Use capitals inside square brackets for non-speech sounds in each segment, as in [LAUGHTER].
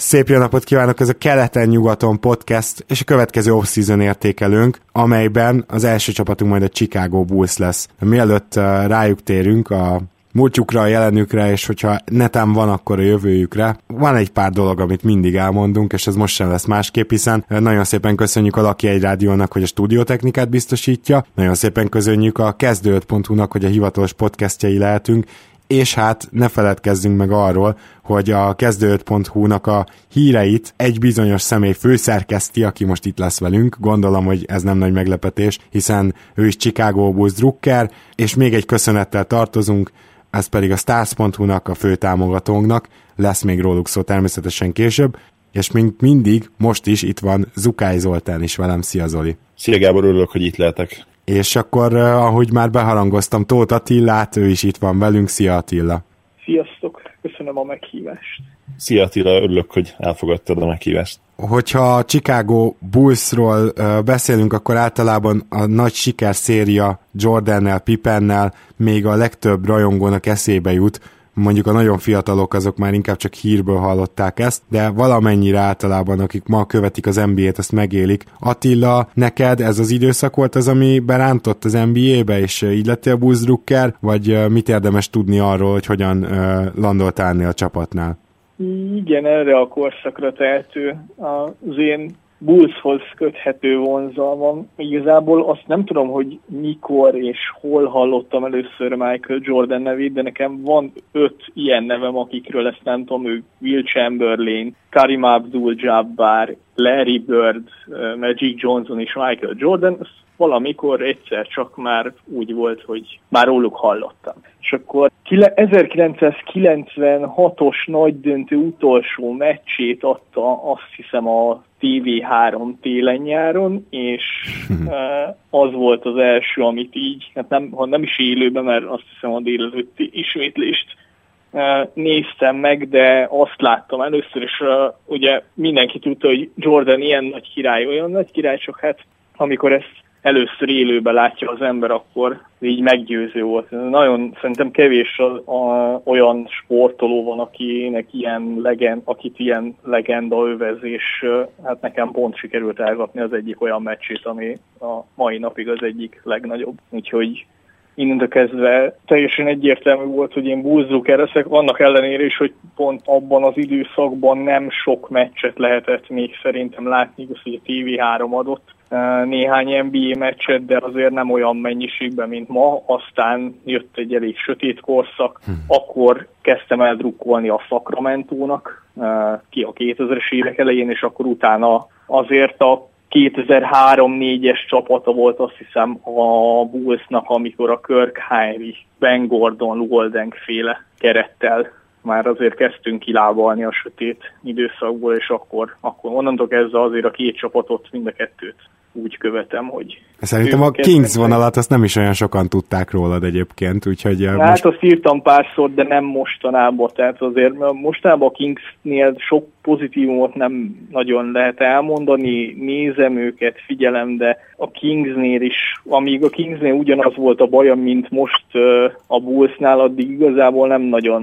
Szép jó napot kívánok, ez a Keleten-nyugaton podcast, és a következő off-season értékelőnk, amelyben az első csapatunk majd a Chicago Bulls lesz. Mielőtt uh, rájuk térünk a múltjukra, a jelenükre, és hogyha netán van, akkor a jövőjükre. Van egy pár dolog, amit mindig elmondunk, és ez most sem lesz másképp, hiszen nagyon szépen köszönjük a Laki egy rádiónak, hogy a stúdiótechnikát biztosítja, nagyon szépen köszönjük a kezdő5.hu-nak, hogy a hivatalos podcastjai lehetünk, és hát ne feledkezzünk meg arról, hogy a kezdő5.hu-nak a híreit egy bizonyos személy főszerkeszti, aki most itt lesz velünk. Gondolom, hogy ez nem nagy meglepetés, hiszen ő is Chicago Bulls drukker, és még egy köszönettel tartozunk, ez pedig a Stars.hu-nak, a fő támogatónknak, lesz még róluk szó természetesen később, és mint mindig, most is itt van Zukály Zoltán is velem. Szia Zoli! Szia Gábor, örülök, hogy itt lehetek. És akkor, ahogy már beharangoztam, Tóth Attilát, ő is itt van velünk. Szia Attila! Sziasztok! Köszönöm a meghívást! Szia Attila, örülök, hogy elfogadtad a meghívást. Hogyha a Chicago Bullsról beszélünk, akkor általában a nagy sikerszéria Jordannel, Pippennel még a legtöbb rajongónak eszébe jut, mondjuk a nagyon fiatalok azok már inkább csak hírből hallották ezt, de valamennyire általában, akik ma követik az NBA-t, ezt megélik. Attila, neked ez az időszak volt az, ami berántott az NBA-be, és így lettél Bulls Drucker, vagy mit érdemes tudni arról, hogy hogyan landoltál a csapatnál? Igen, erre a korszakra tehető az én Bullshoz köthető vonzalmam. Igazából azt nem tudom, hogy mikor és hol hallottam először Michael Jordan nevét, de nekem van öt ilyen nevem, akikről ezt nem tudom, ő Will Chamberlain, Karim Abdul-Jabbar, Larry Bird, Magic Johnson és Michael Jordan, valamikor egyszer csak már úgy volt, hogy már róluk hallottam. És akkor 1996-os nagy döntő utolsó meccsét adta azt hiszem a TV3 télen-nyáron, és az volt az első, amit így, hát nem, ha nem is élőben, mert azt hiszem a délelőtti ismétlést néztem meg, de azt láttam először, és ugye mindenki tudta, hogy Jordan ilyen nagy király, olyan nagy király, csak hát amikor ezt először élőben látja az ember, akkor így meggyőző volt. Nagyon szerintem kevés a, a, olyan sportoló van, akinek ilyen legend, akit ilyen legenda övez, és hát nekem pont sikerült elgatni az egyik olyan meccsét, ami a mai napig az egyik legnagyobb. Úgyhogy innentől kezdve teljesen egyértelmű volt, hogy én búzzuk leszek, vannak ellenére is, hogy pont abban az időszakban nem sok meccset lehetett még szerintem látni, igaz, hogy a TV3 adott néhány NBA meccset, de azért nem olyan mennyiségben, mint ma. Aztán jött egy elég sötét korszak, hmm. akkor kezdtem el drukkolni a Sacramento-nak ki a 2000-es évek elején, és akkor utána azért a 2003-4-es csapata volt azt hiszem a Bullsnak, amikor a Kirk Henry, Ben Gordon, Walden féle kerettel már azért kezdtünk kilábalni a sötét időszakból, és akkor, akkor onnantól kezdve azért a két csapatot, mind a kettőt úgy követem, hogy... Szerintem a Kings vonalat azt nem is olyan sokan tudták rólad egyébként, úgyhogy... Hát most... azt írtam párszor, de nem mostanában, tehát azért mostanában a Kingsnél sok pozitívumot nem nagyon lehet elmondani, nézem őket, figyelem, de a Kingsnél is, amíg a Kingsnél ugyanaz volt a baj, mint most a Bullsnál, addig igazából nem nagyon,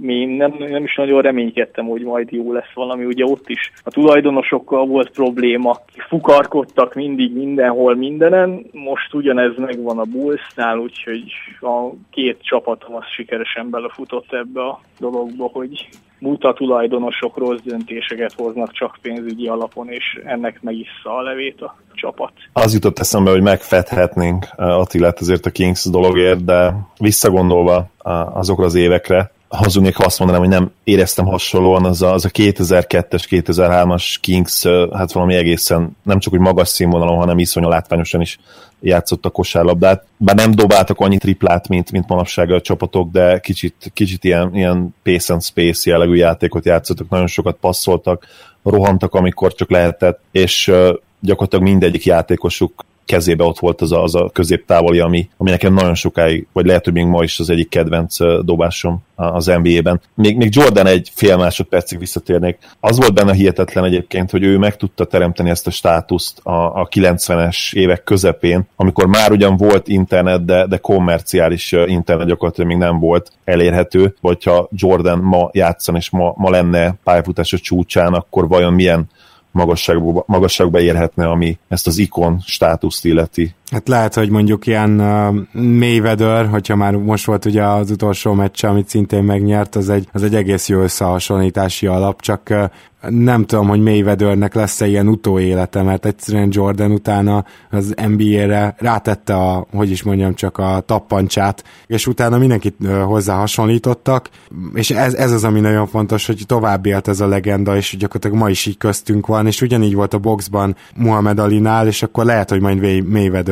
nem, nem is nagyon reménykedtem, hogy majd jó lesz valami. Ugye ott is a tulajdonosokkal volt probléma, fukarkodtak mindig mindenhol mindenen, most ugyanez megvan a Bullsnál, úgyhogy a két csapatom az sikeresen belefutott ebbe a dologba, hogy buta tulajdonosok rossz döntéseket hoznak csak pénzügyi alapon, és ennek megissza a levét a csapat. Az jutott eszembe, hogy megfedhetnénk Attilát azért a Kings dologért, de visszagondolva azokra az évekre, hazudnék, ha azt mondanám, hogy nem éreztem hasonlóan, az a, az a 2002-es, 2003-as Kings, hát valami egészen nem csak hogy magas színvonalon, hanem iszonyú látványosan is játszott a kosárlabdát. Bár nem dobáltak annyi triplát, mint, mint manapság a csapatok, de kicsit, kicsit ilyen, ilyen pace and space jellegű játékot játszottak, nagyon sokat passzoltak, rohantak, amikor csak lehetett, és gyakorlatilag mindegyik játékosuk kezébe ott volt az a, az a középtávoli, ami, ami nekem nagyon sokáig, vagy lehet, hogy még ma is az egyik kedvenc dobásom az NBA-ben. Még, még Jordan egy fél másodpercig visszatérnék. Az volt benne hihetetlen egyébként, hogy ő meg tudta teremteni ezt a státuszt a, a 90-es évek közepén, amikor már ugyan volt internet, de, de kommerciális internet gyakorlatilag még nem volt elérhető, vagy ha Jordan ma játszan és ma, ma lenne pályafutás a csúcsán, akkor vajon milyen magasságba, magasságba érhetne, ami ezt az ikon státuszt illeti. Hát lehet, hogy mondjuk ilyen uh, Mayweather, hogyha már most volt ugye az utolsó meccs, amit szintén megnyert, az egy, az egy egész jó összehasonlítási alap, csak uh, nem tudom, hogy Mayweathernek lesz-e ilyen utóélete, mert egyszerűen Jordan utána az NBA-re rátette a, hogy is mondjam, csak a tappancsát, és utána mindenkit hozzá hasonlítottak, és ez, ez az, ami nagyon fontos, hogy tovább élt ez a legenda, és gyakorlatilag ma is így köztünk van, és ugyanígy volt a boxban Muhammad Ali-nál, és akkor lehet, hogy majd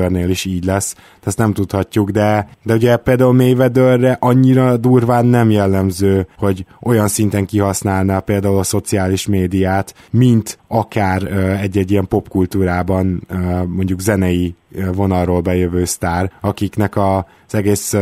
Mayweathernél is így lesz, ezt nem tudhatjuk, de, de ugye például Mayweatherre annyira durván nem jellemző, hogy olyan szinten kihasználná például a szociális médiát, mint akár egy-egy ilyen popkultúrában mondjuk zenei vonalról bejövő sztár, akiknek a, az egész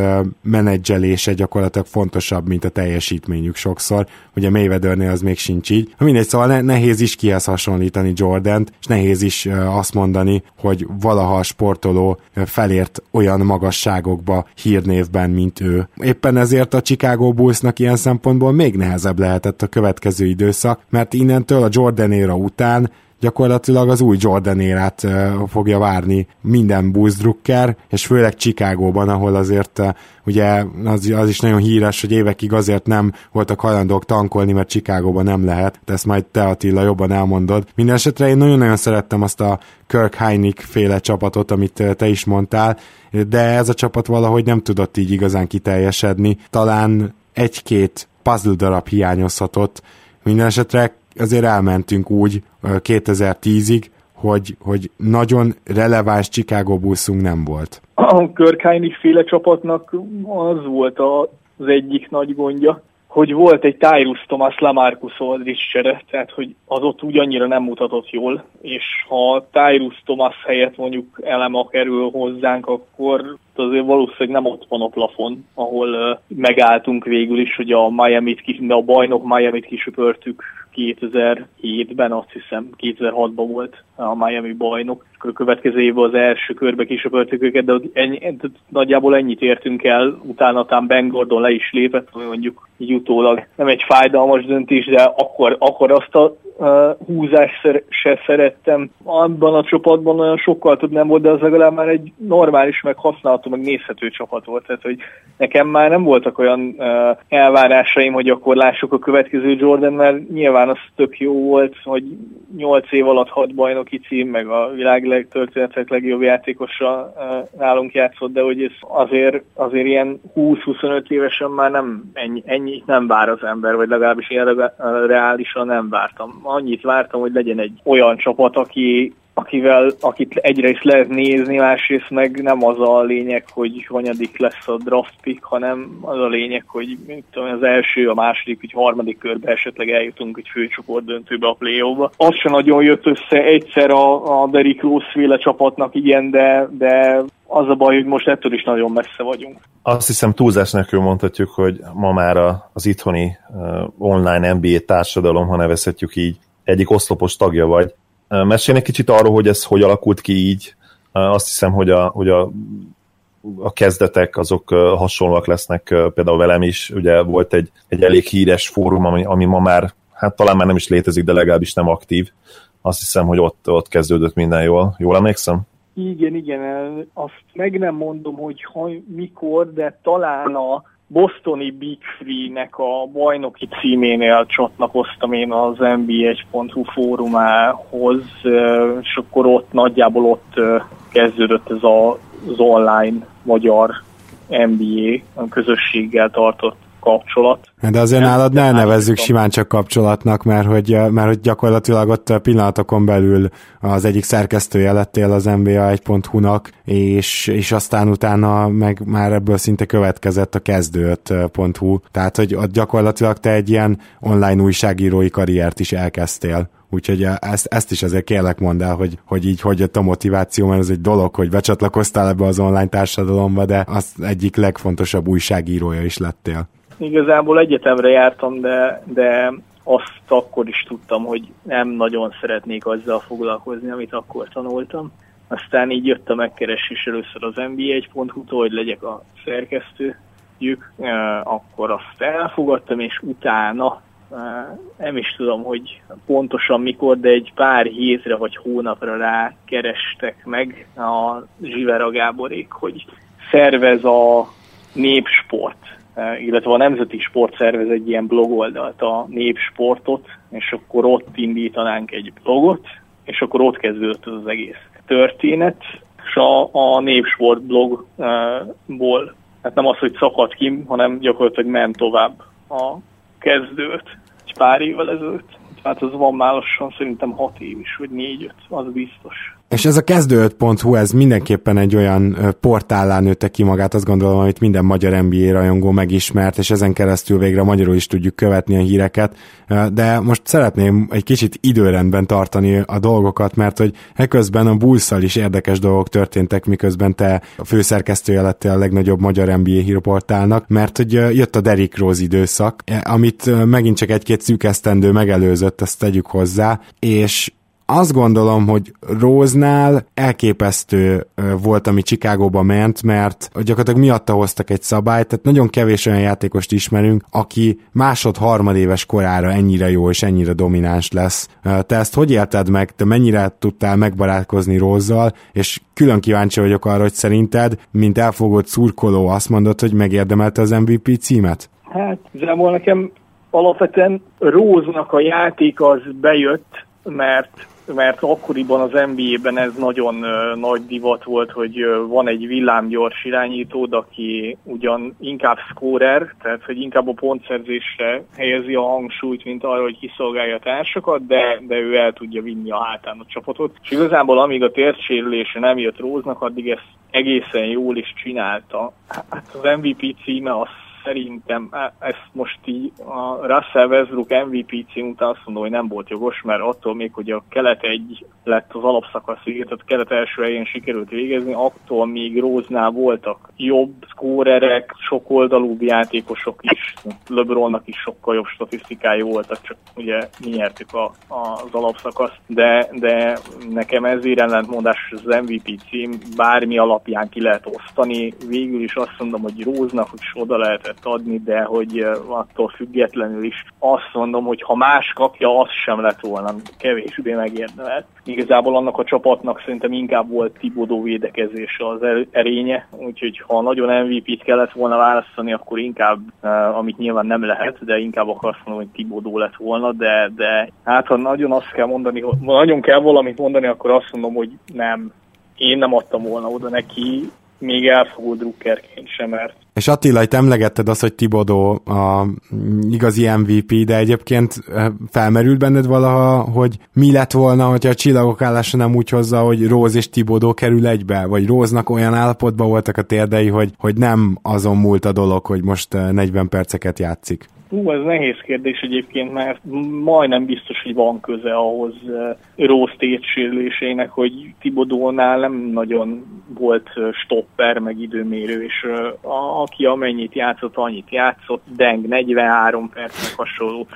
menedzselése gyakorlatilag fontosabb, mint a teljesítményük sokszor. Ugye Mayweathernél az még sincs így. Mindegy, szóval nehéz is kihez hasonlítani Jordant, és nehéz is azt mondani, hogy valaha a sportoló felért olyan magasságokba hírnévben, mint ő. Éppen ezért a Chicago Bullsnak ilyen szempontból még nehezebb lehetett a következő időszak, mert innentől a Jordan éra után gyakorlatilag az új Jordan érát fogja várni minden Bulls drukker, és főleg Chicagóban, ahol azért ugye az, az is nagyon híres, hogy évekig azért nem voltak hajlandók tankolni, mert Chicagóban nem lehet, de ezt majd te Attila jobban elmondod. Minden esetre én nagyon-nagyon szerettem azt a Kirk Heinig féle csapatot, amit te is mondtál, de ez a csapat valahogy nem tudott így igazán kiteljesedni. Talán egy-két puzzle darab hiányozhatott. Minden esetre azért elmentünk úgy 2010-ig, hogy, hogy nagyon releváns Chicago buszunk nem volt. A Körkájni féle csapatnak az volt az egyik nagy gondja, hogy volt egy Tyrus Thomas Lamarcus Aldridge csere, tehát hogy az ott úgy annyira nem mutatott jól, és ha Tyrus Thomas helyett mondjuk elema kerül hozzánk, akkor azért valószínűleg nem ott van a plafon, ahol megálltunk végül is, hogy a Miami-t, a bajnok Miami-t kisöpörtük 2007-ben, azt hiszem 2006-ban volt a Miami bajnok. A következő évben az első körbe kisöpörtük őket, de ennyi, nagyjából ennyit értünk el, utána talán Ben Gordon le is lépett, ami mondjuk így utólag nem egy fájdalmas döntés, de akkor, akkor azt a uh, húzást se szerettem. Abban a csapatban olyan sokkal több nem volt, de az legalább már egy normális, meg használható, meg nézhető csapat volt. Tehát, hogy nekem már nem voltak olyan uh, elvárásaim, hogy akkor lássuk a következő Jordan, mert nyilván az tök jó volt, hogy 8 év alatt 6 bajnoki cím, meg a világ legtörténetek legjobb játékosa nálunk játszott, de hogy ez azért, azért ilyen 20-25 évesen már nem ennyi, ennyit nem vár az ember, vagy legalábbis ilyen reálisan nem vártam. Annyit vártam, hogy legyen egy olyan csapat, aki akivel, akit egyrészt lehet nézni, másrészt meg nem az a lényeg, hogy hanyadik lesz a draft pick, hanem az a lényeg, hogy tudom, az első, a második, vagy harmadik körbe esetleg eljutunk egy főcsoport döntőbe a play -ba. Az sem nagyon jött össze egyszer a, a Derrick Rose féle csapatnak, igen, de, de az a baj, hogy most ettől is nagyon messze vagyunk. Azt hiszem túlzás nélkül mondhatjuk, hogy ma már az itthoni uh, online NBA társadalom, ha nevezhetjük így, egyik oszlopos tagja vagy. Mesélj egy kicsit arról, hogy ez hogy alakult ki így. Azt hiszem, hogy a, hogy a, a kezdetek azok hasonlóak lesznek például velem is. Ugye volt egy, egy elég híres fórum, ami, ami ma már, hát talán már nem is létezik, de legalábbis nem aktív. Azt hiszem, hogy ott, ott kezdődött minden jól. Jól emlékszem? Igen, igen, azt meg nem mondom, hogy ha, mikor, de talán a Bostoni Big Free-nek a bajnoki címénél csatlakoztam én az NBA1.hu fórumához, és akkor ott nagyjából ott kezdődött ez az online magyar NBA közösséggel tartott kapcsolat. De azért nem, nálad ne nevezzük simán csak kapcsolatnak, mert hogy, mert hogy gyakorlatilag ott pillanatokon belül az egyik szerkesztője lettél az NBA 1.hu-nak, és, és aztán utána meg már ebből szinte következett a kezdő5.hu, tehát hogy ott gyakorlatilag te egy ilyen online újságírói karriert is elkezdtél. Úgyhogy ezt, ezt is azért kérlek mondd el, hogy, hogy így hogy jött a motiváció, mert ez egy dolog, hogy becsatlakoztál ebbe az online társadalomba, de az egyik legfontosabb újságírója is lettél. Igazából egyetemre jártam, de, de azt akkor is tudtam, hogy nem nagyon szeretnék azzal foglalkozni, amit akkor tanultam. Aztán így jött a megkeresés először az NBA1.hu-tól, hogy legyek a szerkesztőjük, akkor azt elfogadtam, és utána nem is tudom, hogy pontosan mikor, de egy pár hétre vagy hónapra rá kerestek meg a Zsivera Gáborék, hogy szervez a Népsport, illetve a Nemzeti Sport szervez egy ilyen blogoldalt, a Népsportot, és akkor ott indítanánk egy blogot, és akkor ott kezdődött az egész történet, és a, a Népsport blogból, hát nem az, hogy szakadt ki, hanem gyakorlatilag ment tovább a kezdőt egy pár évvel ezelőtt. Hát az van már lassan szerintem hat év is, vagy négy-öt, az biztos. És ez a kezdő5.hu, ez mindenképpen egy olyan portálán nőtte ki magát, azt gondolom, amit minden magyar NBA rajongó megismert, és ezen keresztül végre magyarul is tudjuk követni a híreket. De most szeretném egy kicsit időrendben tartani a dolgokat, mert hogy eközben a Bulls-szal is érdekes dolgok történtek, miközben te a főszerkesztője lettél a legnagyobb magyar NBA hírportálnak, mert hogy jött a Derrick Rose időszak, amit megint csak egy-két szűkesztendő megelőzött, ezt tegyük hozzá, és azt gondolom, hogy Róznál elképesztő volt, ami Chicagóba ment, mert gyakorlatilag miatta hoztak egy szabályt, tehát nagyon kevés olyan játékost ismerünk, aki másod-harmadéves korára ennyire jó és ennyire domináns lesz. Te ezt hogy élted meg? Te mennyire tudtál megbarátkozni Rózzal, és külön kíváncsi vagyok arra, hogy szerinted, mint elfogott szurkoló azt mondod, hogy megérdemelte az MVP címet? Hát, igazából nekem alapvetően Róznak a játék az bejött, mert mert akkoriban az NBA-ben ez nagyon nagy divat volt, hogy van egy villámgyors irányítód, aki ugyan inkább scorer, tehát hogy inkább a pontszerzésre helyezi a hangsúlyt, mint arra, hogy kiszolgálja a társakat, de, de ő el tudja vinni a hátán a csapatot. És igazából amíg a térsérülése nem jött Róznak, addig ezt egészen jól is csinálta. Hát az MVP címe az szerintem ezt most így a Russell Westbrook MVP cím után azt mondom, hogy nem volt jogos, mert attól még, hogy a kelet egy lett az alapszakasz végét, tehát kelet első helyén sikerült végezni, attól még Róznál voltak jobb szkórerek, sok oldalú játékosok is, LeBronnak is sokkal jobb statisztikái voltak, csak ugye mi nyertük a, a, az alapszakaszt, de, de nekem ezért ellentmondás az MVP cím bármi alapján ki lehet osztani, végül is azt mondom, hogy Róznak is oda lehetett lehet adni, de hogy attól függetlenül is azt mondom, hogy ha más kapja, az sem lett volna kevésbé megérdemelt. Igazából annak a csapatnak szerintem inkább volt Tibodó védekezése az erénye, úgyhogy ha nagyon MVP-t kellett volna választani, akkor inkább, amit nyilván nem lehet, de inkább akarsz mondani, hogy Tibodó lett volna, de, de hát ha nagyon azt kell mondani, hogy nagyon kell valamit mondani, akkor azt mondom, hogy nem, én nem adtam volna oda neki, még elfogó drukkerként sem, mert és Attila, itt emlegetted azt, hogy Tibodó a igazi MVP, de egyébként eh, felmerült benned valaha, hogy mi lett volna, hogyha a csillagok állása nem úgy hozza, hogy Róz és Tibodó kerül egybe, vagy Róznak olyan állapotban voltak a térdei, hogy, hogy nem azon múlt a dolog, hogy most 40 eh, perceket játszik. Hú, ez nehéz kérdés egyébként, mert majdnem biztos, hogy van köze ahhoz uh, Rose tétsérülésének, hogy Tibodónál nem nagyon volt uh, stopper, meg időmérő, és a, aki amennyit játszott, annyit játszott, Deng 43 percnek hasonló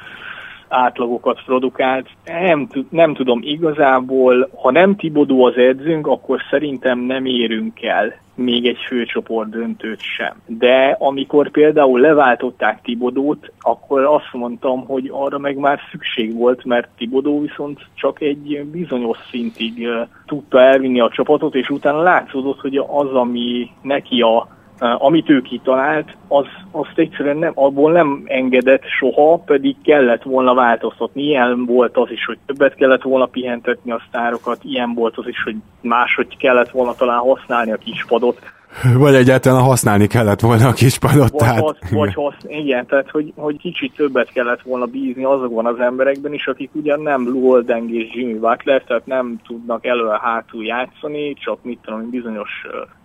átlagokat produkált. Nem, nem tudom, igazából, ha nem Tibodó az edzőnk, akkor szerintem nem érünk el még egy főcsoport döntőt sem. De amikor például leváltották Tibodót, akkor azt mondtam, hogy arra meg már szükség volt, mert Tibodó viszont csak egy bizonyos szintig tudta elvinni a csapatot, és utána látszódott, hogy az, ami neki a amit ő kitalált, az, azt egyszerűen nem, abból nem engedett soha, pedig kellett volna változtatni. Ilyen volt az is, hogy többet kellett volna pihentetni a sztárokat, ilyen volt az is, hogy máshogy kellett volna talán használni a kispadot. [LAUGHS] Vagy egyáltalán használni kellett volna a kis padot. Vagy, tehát... hasz, vagy hasz, igen, tehát hogy, hogy kicsit többet kellett volna bízni azokban az emberekben is, akik ugyan nem Luoldeng és Jimmy Butler, tehát nem tudnak elő-hátul játszani, csak mit tudom, bizonyos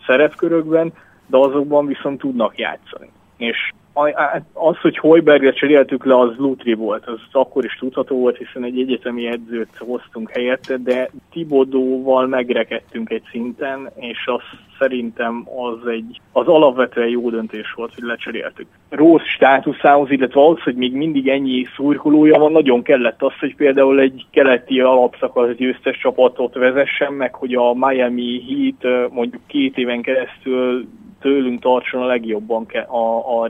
szerepkörökben, de azokban viszont tudnak játszani. És az, hogy Hojbergre cseréltük le, az Lutri volt, az akkor is tudható volt, hiszen egy egyetemi edzőt hoztunk helyette, de Tibodóval megrekedtünk egy szinten, és az szerintem az egy, az alapvetően jó döntés volt, hogy lecseréltük. Rossz státuszához, illetve az, hogy még mindig ennyi szurkolója van, nagyon kellett az, hogy például egy keleti alapszakasz győztes csapatot vezessen meg, hogy a Miami Heat mondjuk két éven keresztül tőlünk tartson a legjobban a, a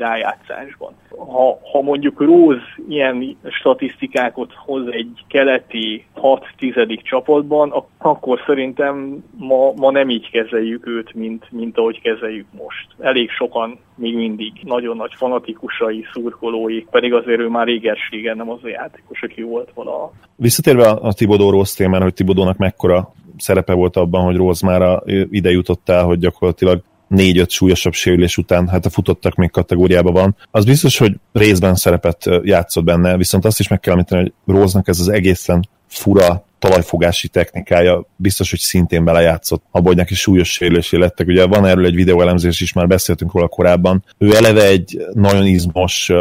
rájátszásban. Ha, ha mondjuk Róz ilyen statisztikákat hoz egy keleti 6 tizedik csapatban, akkor szerintem ma, ma nem így kezeljük őt, mint, mint ahogy kezeljük most. Elég sokan még mindig nagyon nagy fanatikusai, szurkolói, pedig azért ő már réges-régen nem az a játékos, aki volt vala. Visszatérve a Tibodó rossz témán, hogy Tibodónak mekkora szerepe volt abban, hogy Rose már ide jutott el, hogy gyakorlatilag négy-öt súlyosabb sérülés után, hát a futottak még kategóriában van. Az biztos, hogy részben szerepet játszott benne, viszont azt is meg kell említeni, hogy Róznak ez az egészen fura talajfogási technikája biztos, hogy szintén belejátszott abban, hogy neki súlyos sérülésé lettek. Ugye van erről egy videóelemzés is, már beszéltünk róla korábban. Ő eleve egy nagyon izmos,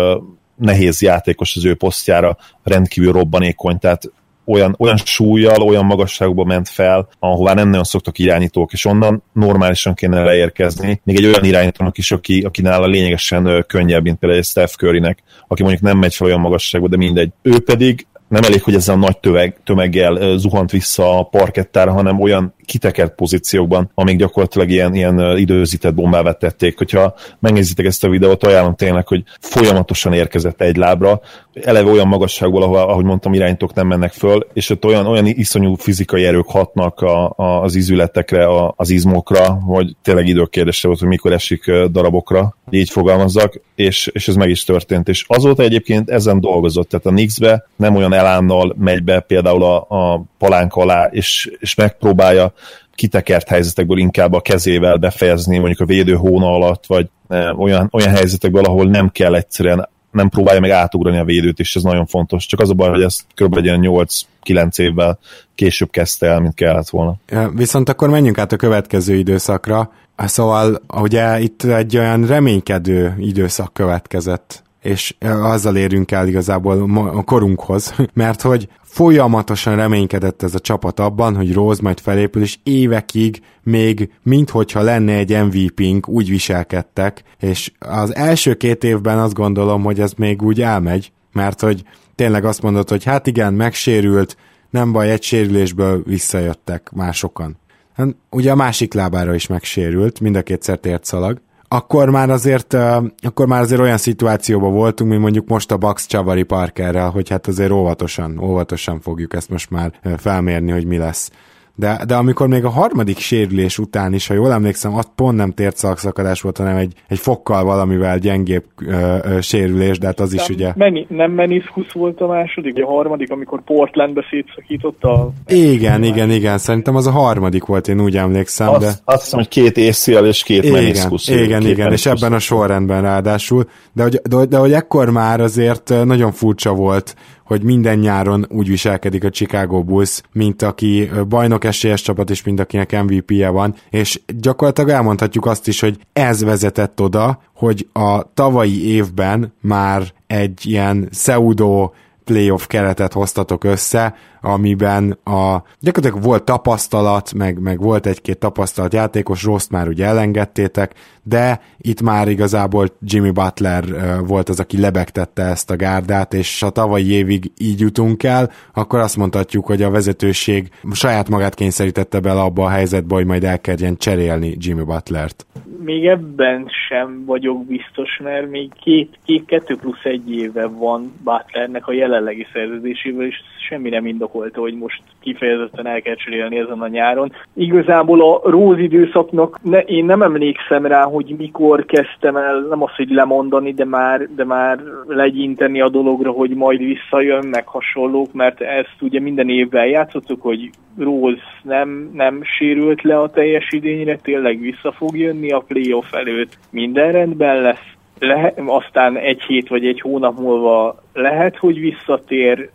nehéz játékos az ő posztjára, rendkívül robbanékony, tehát olyan, olyan súlyjal, olyan magasságban ment fel, ahová nem nagyon szoktak irányítók, és onnan normálisan kéne leérkezni. Még egy olyan irányítónak is, aki, aki nála lényegesen könnyebb, mint például egy Steph Currynek, aki mondjuk nem megy fel olyan magasságba, de mindegy. Ő pedig nem elég, hogy ezzel a nagy töveg, tömeggel zuhant vissza a parkettára, hanem olyan kitekert pozíciókban, amik gyakorlatilag ilyen, ilyen időzített bombává tették. Hogyha megnézitek ezt a videót, ajánlom tényleg, hogy folyamatosan érkezett egy lábra, eleve olyan magasságból, ahol, ahogy mondtam, irányítók nem mennek föl, és ott olyan, olyan iszonyú fizikai erők hatnak a, a, az izületekre, a, az izmokra, hogy tényleg időkérdése volt, hogy mikor esik darabokra, így fogalmazzak, és, és ez meg is történt. És azóta egyébként ezen dolgozott, tehát a Nix-be nem olyan elánnal megy be például a, a palánk alá, és, és megpróbálja kitekert helyzetekből inkább a kezével befejezni, mondjuk a védő hóna alatt, vagy olyan, olyan helyzetekből, ahol nem kell egyszerűen nem próbálja meg átugrani a védőt, és ez nagyon fontos. Csak az a baj, hogy ezt kb. egy 8-9 évvel később kezdte el, mint kellett volna. Viszont akkor menjünk át a következő időszakra. Szóval ugye itt egy olyan reménykedő időszak következett és azzal érünk el igazából a korunkhoz, [LAUGHS] mert hogy folyamatosan reménykedett ez a csapat abban, hogy Rose majd felépül, és évekig még minthogyha lenne egy MVP-nk, úgy viselkedtek, és az első két évben azt gondolom, hogy ez még úgy elmegy, mert hogy tényleg azt mondod, hogy hát igen, megsérült, nem baj, egy sérülésből visszajöttek már sokan. Hát, ugye a másik lábára is megsérült, mind a kétszer tért szalag, akkor már azért, akkor már azért olyan szituációban voltunk, mint mondjuk most a Bax Csavari Parkerrel, hogy hát azért óvatosan, óvatosan fogjuk ezt most már felmérni, hogy mi lesz de, de amikor még a harmadik sérülés után is, ha jól emlékszem, az pont nem tért szakadás volt, hanem egy, egy fokkal valamivel gyengébb ö, ö, sérülés, de hát az nem, is ugye... Meni, nem meniskus volt a második, a harmadik, amikor Portlandbe szétszakította a... Igen, igen, igen, szerintem az a harmadik volt, én úgy emlékszem, azt, de... Azt hiszem, hogy két ACL és két igen, meniskus. Igen, két igen, meniskus. és ebben a sorrendben ráadásul, de hogy, de, de hogy ekkor már azért nagyon furcsa volt, hogy minden nyáron úgy viselkedik a Chicago Bulls, mint aki bajnok esélyes csapat, és mint akinek MVP-je van, és gyakorlatilag elmondhatjuk azt is, hogy ez vezetett oda, hogy a tavalyi évben már egy ilyen pseudo playoff keretet hoztatok össze, amiben a, gyakorlatilag volt tapasztalat, meg, meg volt egy-két tapasztalat játékos, rossz már ugye elengedtétek, de itt már igazából Jimmy Butler volt az, aki lebegtette ezt a gárdát, és a tavalyi évig így jutunk el, akkor azt mondhatjuk, hogy a vezetőség saját magát kényszerítette bele abba a helyzetbe, hogy majd elkezdjen cserélni Jimmy Butlert. Még ebben sem vagyok biztos, mert még két, két kettő plusz egy éve van Butlernek a jelenlegi szerződésével, és semmi nem indokolta, hogy most kifejezetten el kell cserélni ezen a nyáron. Igazából a róz időszaknak ne, én nem emlékszem rá, hogy mikor kezdtem el, nem az, hogy lemondani, de már, de már legyinteni a dologra, hogy majd visszajön, meg hasonlók, mert ezt ugye minden évben játszottuk, hogy Róz nem, nem sérült le a teljes idényre, tényleg vissza fog jönni, a playoff előtt, minden rendben lesz, lehet, aztán egy hét vagy egy hónap múlva lehet, hogy visszatér,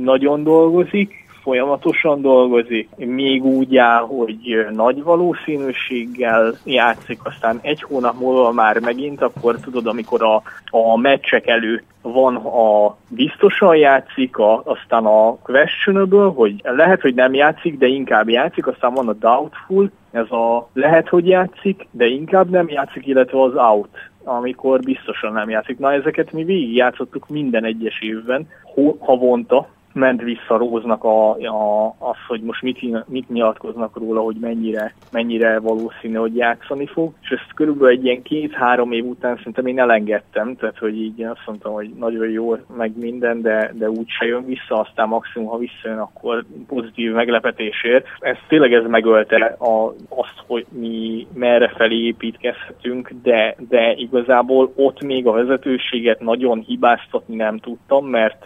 nagyon dolgozik, folyamatosan dolgozik, még úgy áll, hogy nagy valószínűséggel játszik, aztán egy hónap múlva már megint, akkor tudod, amikor a, a meccsek előtt van a biztosan játszik, a, aztán a questionable, hogy lehet, hogy nem játszik, de inkább játszik, aztán van a doubtful, ez a lehet, hogy játszik, de inkább nem játszik, illetve az out amikor biztosan nem játszik. Na ezeket mi végigjátszottuk minden egyes évben, havonta, ment vissza Róznak a, a, az, hogy most mit, mit nyilatkoznak róla, hogy mennyire, mennyire valószínű, hogy játszani fog, és ezt körülbelül egy ilyen két-három év után szerintem én elengedtem, tehát hogy így azt mondtam, hogy nagyon jó, meg minden, de, de úgy se jön vissza, aztán maximum, ha visszajön, akkor pozitív meglepetésért. Ez tényleg ez megölte a, azt, hogy mi merre felé építkezhetünk, de, de igazából ott még a vezetőséget nagyon hibáztatni nem tudtam, mert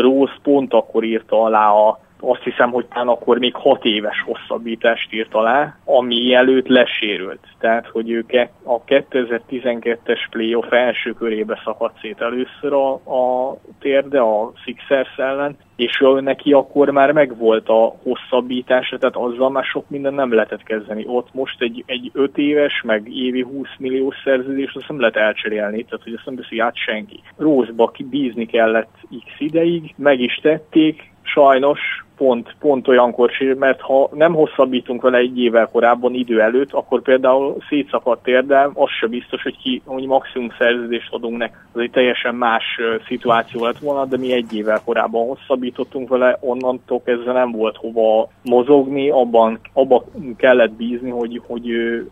Rose pont akkor írta alá a azt hiszem, hogy talán akkor még hat éves hosszabbítást írt alá, ami előtt lesérült. Tehát, hogy ők a 2012-es playoff első körébe szakadt szét először a, a térde a Sixers ellen, és ő neki akkor már megvolt a hosszabbítása, tehát azzal már sok minden nem lehetett kezdeni. Ott most egy, egy 5 éves, meg évi 20 milliós szerződés, azt nem lehet elcserélni, tehát hogy azt nem teszi át senki. Rózba bízni kellett x ideig, meg is tették, sajnos pont, pont olyankor sír, mert ha nem hosszabbítunk vele egy évvel korábban idő előtt, akkor például szétszakadt térdel, az se biztos, hogy ki, hogy maximum szerződést adunk neki. Ez egy teljesen más szituáció lett volna, de mi egy évvel korábban hosszabbítottunk vele, onnantól kezdve nem volt hova mozogni, abban, abban kellett bízni, hogy, hogy ő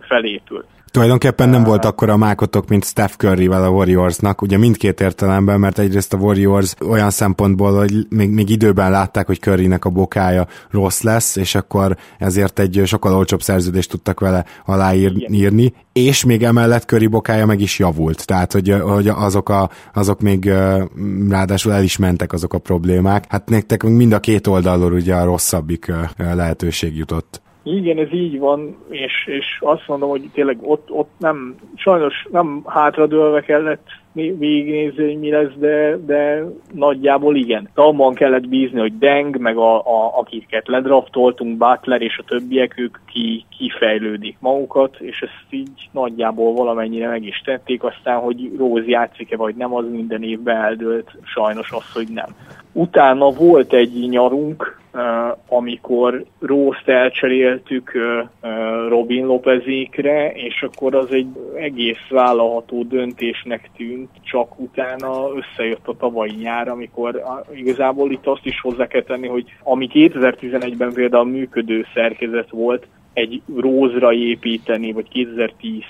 felépült. Tulajdonképpen nem volt akkor a mákotok, mint Steph Curry-vel a Warriorsnak, ugye mindkét értelemben, mert egyrészt a Warriors olyan szempontból, hogy még, még időben látták, hogy Currynek a bokája rossz lesz, és akkor ezért egy sokkal olcsóbb szerződést tudtak vele aláírni, és még emellett Curry bokája meg is javult, tehát hogy, hogy azok, a, azok még ráadásul el is mentek azok a problémák. Hát nektek mind a két oldalról ugye a rosszabbik lehetőség jutott. Igen, ez így van, és, és azt mondom, hogy tényleg ott, ott nem, sajnos nem hátradőlve kellett végignézni, hogy mi lesz, de, de nagyjából igen. Abban kellett bízni, hogy Deng, meg a, a, akiket ledraftoltunk, Butler és a többiek, ők ki, kifejlődik magukat, és ezt így nagyjából valamennyire meg is tették, aztán, hogy Róz játszik-e vagy nem, az minden évben eldőlt, sajnos az, hogy nem. Utána volt egy nyarunk, amikor Rózt elcseréltük Robin Lopezékre, és akkor az egy egész vállalható döntésnek tűnt, csak utána összejött a tavalyi nyár, amikor igazából itt azt is hozzá kell tenni, hogy ami 2011-ben például működő szerkezet volt, egy rózra építeni, vagy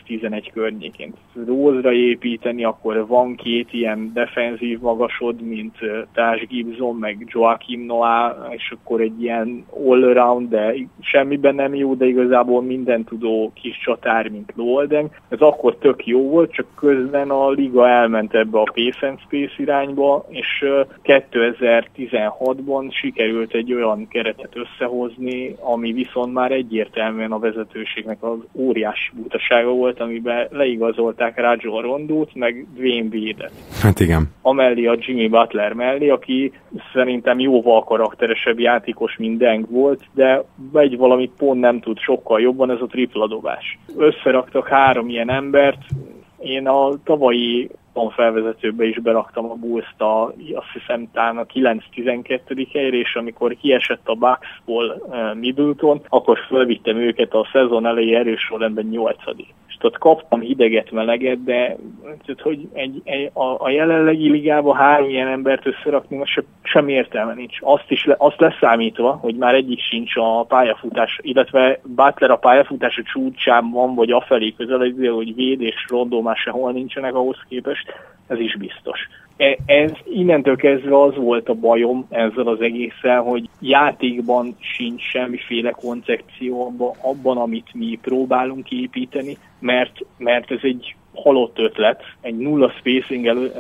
2010-11 környékén rózra építeni, akkor van két ilyen defenzív magasod, mint Társ Gibson, meg Joachim Noah, és akkor egy ilyen all-around, de semmiben nem jó, de igazából minden tudó kis csatár, mint Lolden. Ez akkor tök jó volt, csak közben a liga elment ebbe a pace and space irányba, és 2016-ban sikerült egy olyan keretet összehozni, ami viszont már egyértelmű egyértelműen a vezetőségnek az óriási butasága volt, amiben leigazolták Rajon Rondót, meg Dwayne Wade-et. Hát igen. Amellé a Jimmy Butler mellé, aki szerintem jóval karakteresebb játékos, mint Deng volt, de egy valamit pont nem tud sokkal jobban, ez a tripla dobás. Összeraktak három ilyen embert, én a tavalyi felvezetőbe is beraktam a bulls a, azt hiszem talán a 9-12. helyre, és amikor kiesett a Bucksból uh, Middleton, akkor fölvittem őket a szezon elejé erős sorrendben 8 és ott kaptam hideget, meleget, de tehát, hogy egy, egy, a, a jelenlegi ligában három ilyen embert összerakni, most se, semmi értelme nincs. Azt, is le, azt leszámítva, hogy már egyik sincs a pályafutás, illetve Butler a pályafutása csúcsán van, vagy afelé közel, hogy Véd és Rondó már sehol nincsenek ahhoz képest, ez is biztos. E, ez innentől kezdve az volt a bajom ezzel az egésszel, hogy játékban sincs semmiféle koncepció abban, abban, amit mi próbálunk építeni, mert, mert ez egy halott ötlet egy nulla spacing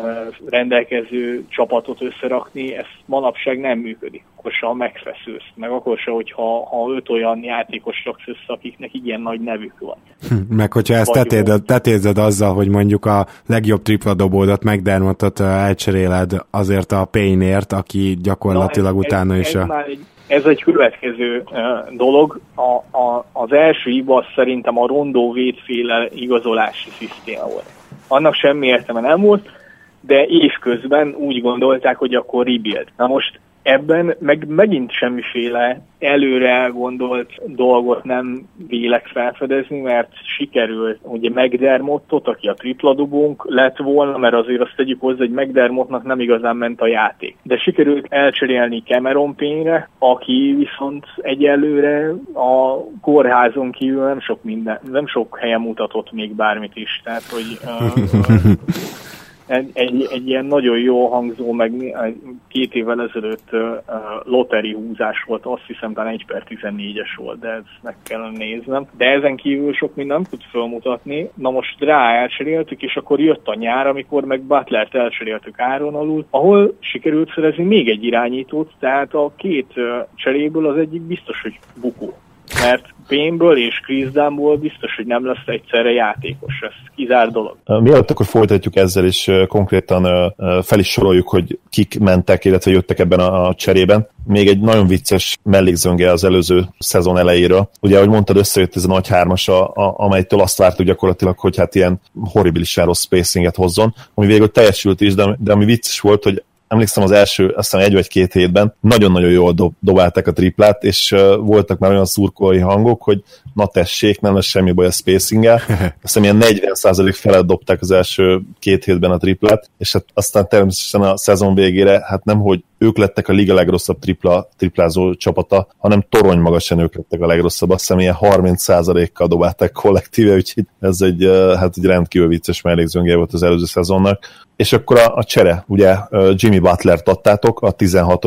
rendelkező csapatot összerakni, ez manapság nem működik. Akkor se, ha megfeszülsz, meg akkor se, hogyha ha öt olyan játékos raksz össze, akiknek ilyen nagy nevük van. Hm, meg hogyha ezt tetézed, tetézed azzal, hogy mondjuk a legjobb tripla dobódat, McDermottot elcseréled azért a Payneért, aki gyakorlatilag Na, ez, utána ez, is ez a... Már egy ez egy következő dolog. A, a, az első hiba szerintem a rondó védféle igazolási szisztéma volt. Annak semmi értelme nem volt, de évközben úgy gondolták, hogy akkor rebuild. Na most Ebben meg megint semmiféle előre elgondolt dolgot nem vélek felfedezni, mert sikerült, ugye McDermottot, aki a tripladobónk lett volna, mert azért azt tegyük hozzá, hogy McDermottnak nem igazán ment a játék. De sikerült elcserélni Cameron Payne-re, aki viszont egyelőre a kórházon kívül nem sok minden, nem sok helyen mutatott még bármit is. Tehát, hogy uh, [LAUGHS] egy, egy, ilyen nagyon jó hangzó, meg két évvel ezelőtt uh, loteri húzás volt, azt hiszem talán 1 per 14-es volt, de ezt meg kellene néznem. De ezen kívül sok minden nem tud felmutatni. Na most rá elcseréltük, és akkor jött a nyár, amikor meg Butlert elcseréltük áron alul, ahol sikerült szerezni még egy irányítót, tehát a két cseréből az egyik biztos, hogy bukó mert Pénből és Kriszdámból biztos, hogy nem lesz egyszerre játékos, ez kizár dolog. Mielőtt akkor folytatjuk ezzel, és konkrétan fel is soroljuk, hogy kik mentek, illetve jöttek ebben a cserében. Még egy nagyon vicces mellékzönge az előző szezon elejéről. Ugye, ahogy mondtad, összejött ez a nagy hármas, a, a, amelytől azt vártuk gyakorlatilag, hogy hát ilyen horribilisen rossz spacinget hozzon, ami végül teljesült is, de, de ami vicces volt, hogy emlékszem az első, azt hiszem egy vagy két hétben nagyon-nagyon jól dob, dobálták a triplát, és uh, voltak már olyan szurkolói hangok, hogy na tessék, nem lesz semmi baj a spacinggel. [LAUGHS] Azt hiszem ilyen 40% felett dobták az első két hétben a triplát, és hát aztán természetesen a szezon végére, hát nem, hogy ők lettek a liga legrosszabb tripla, triplázó csapata, hanem torony magasan ők lettek a legrosszabb, azt hiszem ilyen 30%-kal dobálták kollektíve, úgyhogy ez egy, hát egy rendkívül vicces mellékzőnge volt az előző szezonnak. És akkor a, a csere, ugye Jimmy Butler-t adtátok a 16.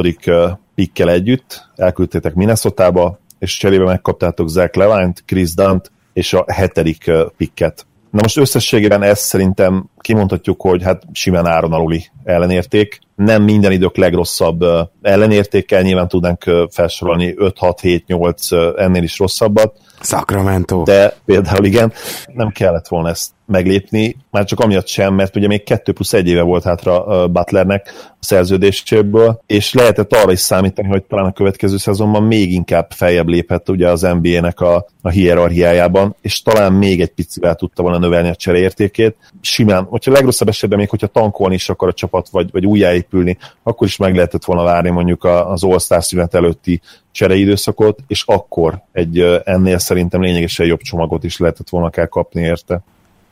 pikkel együtt, elküldtétek Minnesota-ba, és cserébe megkaptátok Zach Levine-t, Chris Dunt és a hetedik pikket. Na most összességében ezt szerintem kimondhatjuk, hogy hát simán áron aluli ellenérték. Nem minden idők legrosszabb ellenértékkel, nyilván tudnánk felsorolni 5, 6, 7, 8 ennél is rosszabbat. Sacramento. De például igen, nem kellett volna ezt meglépni, már csak amiatt sem, mert ugye még 2 plusz 1 éve volt hátra Butlernek a szerződéséből, és lehetett arra is számítani, hogy talán a következő szezonban még inkább feljebb léphet ugye az NBA-nek a, a hierarchiájában, és talán még egy picivel tudta volna növelni a csereértékét. Simán, hogyha legrosszabb esetben még, hogyha tankolni is akar a csapat, vagy, vagy újjáépülni, akkor is meg lehetett volna várni mondjuk az All-Star szünet előtti csereidőszakot, és akkor egy ennél szerintem lényegesen jobb csomagot is lehetett volna kell kapni érte.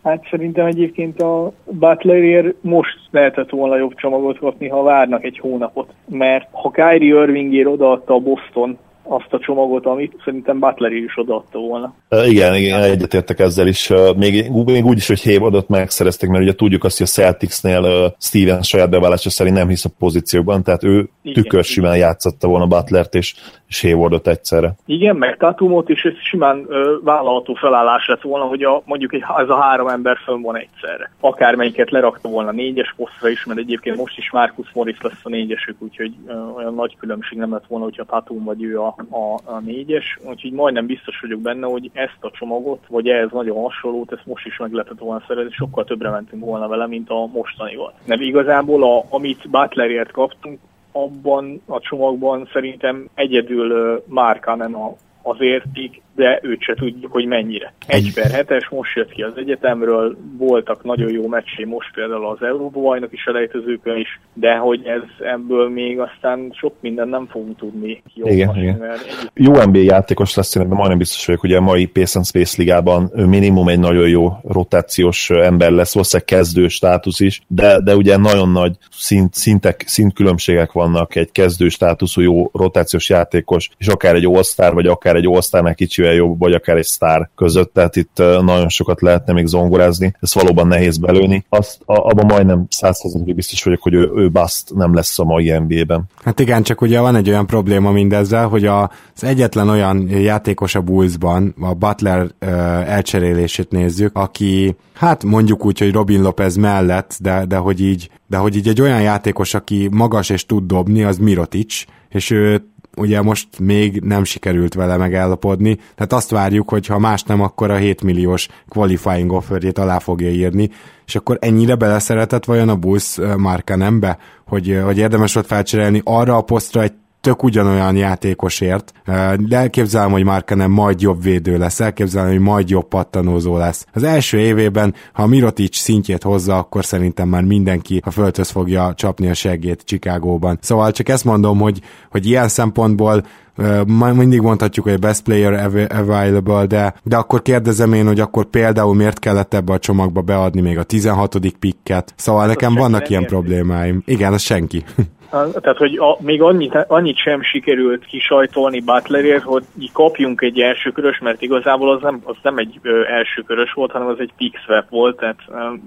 Hát szerintem egyébként a Butlerért most lehetett volna jobb csomagot kapni, ha várnak egy hónapot. Mert ha Kyrie Irvingért odaadta a Boston azt a csomagot, amit szerintem Butler is odaadta volna. Igen, igen, egyetértek ezzel is. Még, még úgy is, hogy Haywardot megszerezték, mert ugye tudjuk azt, hogy a Celticsnél Steven saját bevallása szerint nem hisz a pozícióban, tehát ő igen, tükör simán játszotta volna Butlert és, és Haywardot egyszerre. Igen, meg Tatumot is ez simán uh, vállalható felállás lett volna, hogy a, mondjuk egy, ez a három ember fönn van egyszerre. Akármelyiket lerakta volna négyes posztra is, mert egyébként most is Marcus Morris lesz a négyesük, úgyhogy uh, olyan nagy különbség nem lett volna, hogyha Tatum vagy ő a a, a négyes, úgyhogy majdnem biztos vagyok benne, hogy ezt a csomagot, vagy ez nagyon hasonlót, ezt most is meg lehetett volna szerezni, sokkal többre mentünk volna vele, mint a mostanival. Mert igazából, a, amit Butlerért kaptunk, abban a csomagban szerintem egyedül Márkánen a, az érték, de őt se tudjuk, hogy mennyire. Egy per hetes most jött ki az egyetemről, voltak nagyon jó meccsé most például az Európa bajnok is elejtezőkön is, de hogy ez ebből még aztán sok minden nem fogunk tudni jó igen, igen. Egy... Jó NBA játékos lesz, én majdnem biztos vagyok, hogy a mai Pace and Space ligában minimum egy nagyon jó rotációs ember lesz, valószínűleg kezdő státusz is, de, de ugye nagyon nagy szint, szintek, szintkülönbségek vannak egy kezdő státuszú jó rotációs játékos, és akár egy all vagy akár akár egy all kicsivel jobb, vagy akár egy sztár között, tehát itt nagyon sokat lehetne még zongorázni, ezt valóban nehéz belőni. Azt, abban majdnem százszerzalékig biztos vagyok, hogy ő, ő bust nem lesz a mai NBA-ben. Hát igen, csak ugye van egy olyan probléma mindezzel, hogy az egyetlen olyan játékos a Bullsban, a Butler elcserélését nézzük, aki hát mondjuk úgy, hogy Robin Lopez mellett, de, de, hogy így, de hogy így egy olyan játékos, aki magas és tud dobni, az Mirotic, és ő ugye most még nem sikerült vele megállapodni, tehát azt várjuk, hogy ha más nem, akkor a 7 milliós qualifying offerjét alá fogja írni, és akkor ennyire beleszeretett vajon a Bulls márka nembe, hogy, hogy érdemes volt felcserélni arra a posztra egy tök ugyanolyan játékosért, de elképzelem, hogy nem majd jobb védő lesz, elképzelem, hogy majd jobb pattanózó lesz. Az első évében, ha Mirotic szintjét hozza, akkor szerintem már mindenki a földhöz fogja csapni a segét Chicagóban. Szóval csak ezt mondom, hogy, hogy ilyen szempontból mindig mondhatjuk, hogy best player available, de, de akkor kérdezem én, hogy akkor például miért kellett ebbe a csomagba beadni még a 16. pikket. Szóval nekem vannak ilyen problémáim. Igen, az senki. [LAUGHS] Tehát, hogy a, még annyit, annyit sem sikerült kisajtolni Butlerért, hogy kapjunk egy elsőkörös, mert igazából az nem, az nem egy ö, elsőkörös volt, hanem az egy pick swap volt, tehát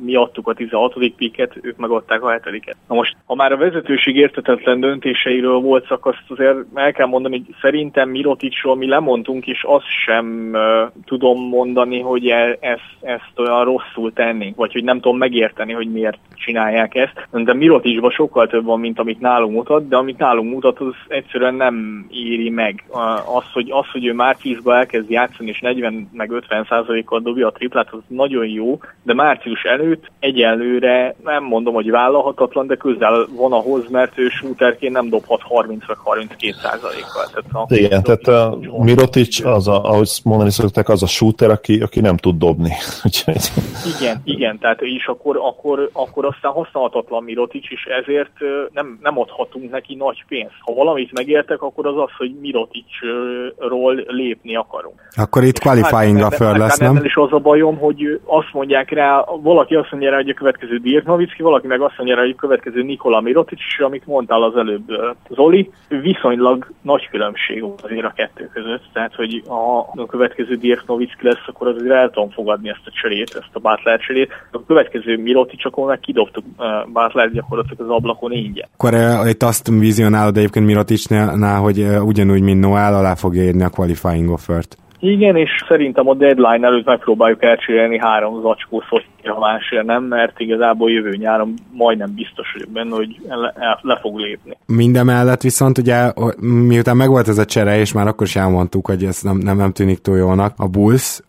mi adtuk a 16. picket, ők megadták a 7 Na most, ha már a vezetőség értetetlen döntéseiről volt szak, azt azért el kell mondani, hogy szerintem Miroticsról mi lemondtunk, és azt sem ö, tudom mondani, hogy e, ezt, ezt olyan rosszul tennénk, vagy hogy nem tudom megérteni, hogy miért csinálják ezt. De Miroticsban sokkal több van, mint amit nálunk mutat, de amit nálunk mutat, az egyszerűen nem éri meg. Az, hogy, az, hogy ő márciusban elkezd játszani, és 40 meg 50 százalékkal dobja a triplát, az nagyon jó, de március előtt egyelőre nem mondom, hogy vállalhatatlan, de közel van ahhoz, mert ő shooterként nem dobhat 30 vagy 32 százalékkal. Tehát Igen, tehát a Mirotic, az a, ahogy mondani szokták, az a shooter, aki, aki nem tud dobni. [LAUGHS] igen, igen, tehát és akkor, akkor, akkor aztán használhatatlan Mirotic, és ezért nem, nem adhatunk neki nagy pénzt. Ha valamit megértek, akkor az az, hogy Miroticról lépni akarunk. Akkor itt qualifying a föl lesz, nem? is az a bajom, hogy azt mondják rá, valaki azt mondja rá, hogy a következő Dirk Nowitzki, valaki meg azt mondja rá, hogy a következő Nikola Mirotic, és amit mondtál az előbb Zoli, viszonylag nagy különbség azért a kettő között. Tehát, hogy a, a következő Dirk Nowitzki lesz, akkor azért el tudom fogadni ezt a cserét, ezt a Butler cserét. A következő Mirotic, akkor meg kidobtuk Butler gyakorlatilag az ablakon ingyen. Akkor itt azt vizionálod egyébként Miroticsnál, hogy ugyanúgy, mint Noel, alá fogja érni a qualifying offert. Igen, és szerintem a deadline előtt megpróbáljuk elcserélni három zacskó ha másért nem, mert igazából jövő nyáron majdnem biztos vagyok benne, hogy le, le fog lépni. Minden mellett viszont ugye, miután megvolt ez a csere, és már akkor is elmondtuk, hogy ez nem, nem, nem tűnik túl jónak, a Bulls,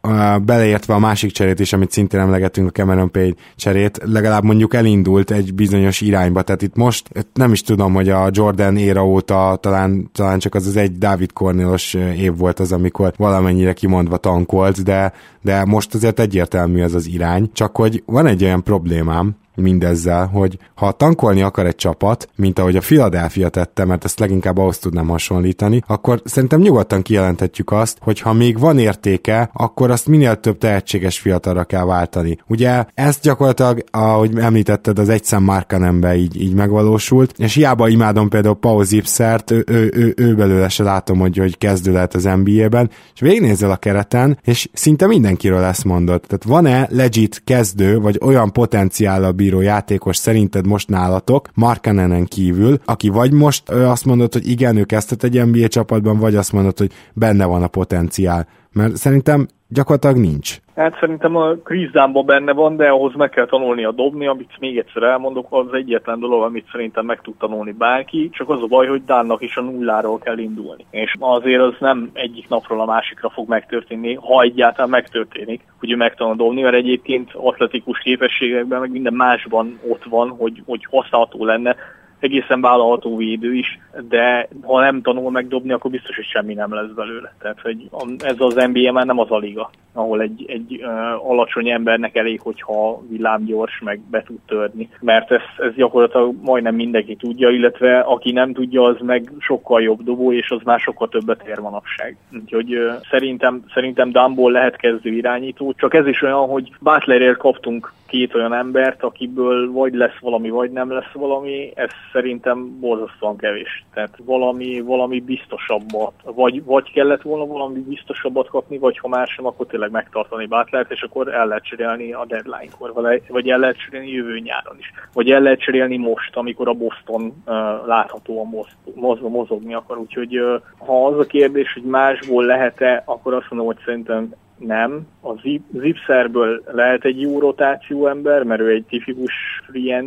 beleértve a másik cserét is, amit szintén emlegetünk, a Cameron Page cserét, legalább mondjuk elindult egy bizonyos irányba, tehát itt most nem is tudom, hogy a Jordan éra óta talán, talán csak az az egy David Cornélos év volt az, amikor valamennyire kimondva tankolt, de, de most azért egyértelmű ez az irány, csak hogy van egy olyan problémám, mindezzel, hogy ha tankolni akar egy csapat, mint ahogy a Philadelphia tette, mert ezt leginkább ahhoz tudnám hasonlítani, akkor szerintem nyugodtan kijelenthetjük azt, hogy ha még van értéke, akkor azt minél több tehetséges fiatalra kell váltani. Ugye ez gyakorlatilag, ahogy említetted, az egyszem Markanembe így, így megvalósult, és hiába imádom például Paul Zipszert, ő, ő, ő, ő belőle se látom, hogy, hogy kezdő lehet az NBA-ben, és végignézel a kereten, és szinte mindenkiről ezt mondott. Tehát van-e legit kezdő, vagy olyan potenciál bír bíró játékos szerinted most nálatok, Markanenen kívül, aki vagy most azt mondod, hogy igen, ő kezdett egy NBA csapatban, vagy azt mondod, hogy benne van a potenciál. Mert szerintem gyakorlatilag nincs. Hát szerintem a Kriszdámban benne van, de ahhoz meg kell tanulni a dobni, amit még egyszer elmondok, az egyetlen dolog, amit szerintem meg tud tanulni bárki, csak az a baj, hogy Dánnak is a nulláról kell indulni. És azért az nem egyik napról a másikra fog megtörténni, ha egyáltalán megtörténik, hogy ő megtanul dobni, mert egyébként atletikus képességekben, meg minden másban ott van, hogy, hogy használható lenne, egészen vállalható védő is, de ha nem tanul megdobni, akkor biztos, hogy semmi nem lesz belőle. Tehát, hogy ez az NBA már nem az a liga, ahol egy, egy uh, alacsony embernek elég, hogyha villámgyors, meg be tud törni. Mert ez, ez gyakorlatilag majdnem mindenki tudja, illetve aki nem tudja, az meg sokkal jobb dobó, és az már sokkal többet ér manapság. Úgyhogy uh, szerintem, szerintem Dumból lehet kezdő irányító, csak ez is olyan, hogy Butlerért kaptunk két olyan embert, akiből vagy lesz valami, vagy nem lesz valami, ez szerintem borzasztóan kevés. Tehát valami, valami biztosabbat, vagy, vagy kellett volna valami biztosabbat kapni, vagy ha más sem, akkor tényleg megtartani Butlert, és akkor el lehet cserélni a deadline-kor, vagy el lehet cserélni jövő nyáron is. Vagy el lehet cserélni most, amikor a Boston uh, láthatóan moz, mozogni akar. Úgyhogy uh, ha az a kérdés, hogy másból lehet-e, akkor azt mondom, hogy szerintem nem. A Zipserből lehet egy jó rotáció ember, mert ő egy tipikus free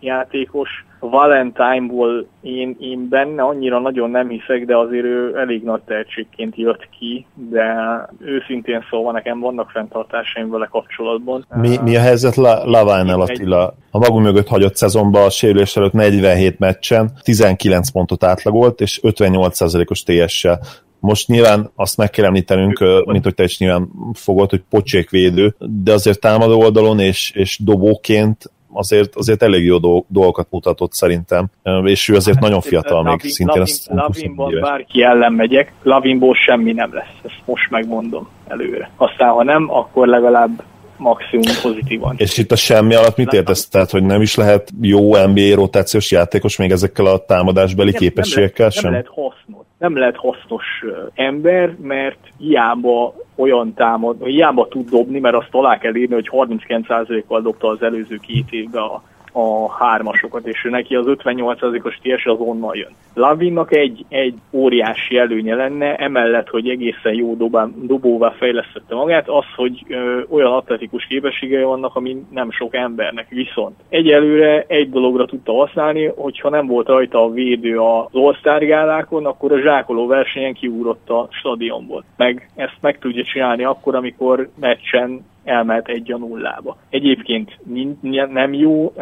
játékos. Valentine-ból én, én benne annyira nagyon nem hiszek, de azért ő elég nagy tehetségként jött ki, de őszintén szóval nekem vannak fenntartásaim vele kapcsolatban. Mi, mi a helyzet Lavánál Attila? A magunk mögött hagyott szezonban a sérülés előtt 47 meccsen 19 pontot átlagolt, és 58%-os TS-sel most nyilván azt meg kell említenünk, mint hogy te is nyilván fogod, hogy pocsékvédő, de azért támadó oldalon és, és dobóként azért, azért elég jó dolgokat mutatott szerintem, és ő azért hát, nagyon fiatal Lavin, még szintén. Lavin, ezt Lavinban bárki ellen megyek, Lavinból semmi nem lesz, ezt most megmondom előre. Aztán ha nem, akkor legalább maximum pozitívan. És itt a semmi alatt mit értesz? Tehát, hogy nem is lehet jó NBA rotációs játékos még ezekkel a támadásbeli nem, képességekkel nem sem? Nem lehet hasznos nem lehet hasznos ember, mert hiába olyan támad, hiába tud dobni, mert azt alá kell írni, hogy 39%-kal dobta az előző két évben a a hármasokat, és ő neki az 58%-os TS az onnan jön. Lavinnak egy, egy óriási előnye lenne, emellett, hogy egészen jó dobá, dobóvá fejlesztette magát, az, hogy ö, olyan atletikus képességei vannak, ami nem sok embernek. Viszont egyelőre egy dologra tudta használni, hogyha nem volt rajta a védő az all gálákon, akkor a zsákoló versenyen kiúrott a stadionból. Meg ezt meg tudja csinálni akkor, amikor meccsen elmehet egy a nullába. Egyébként nem jó,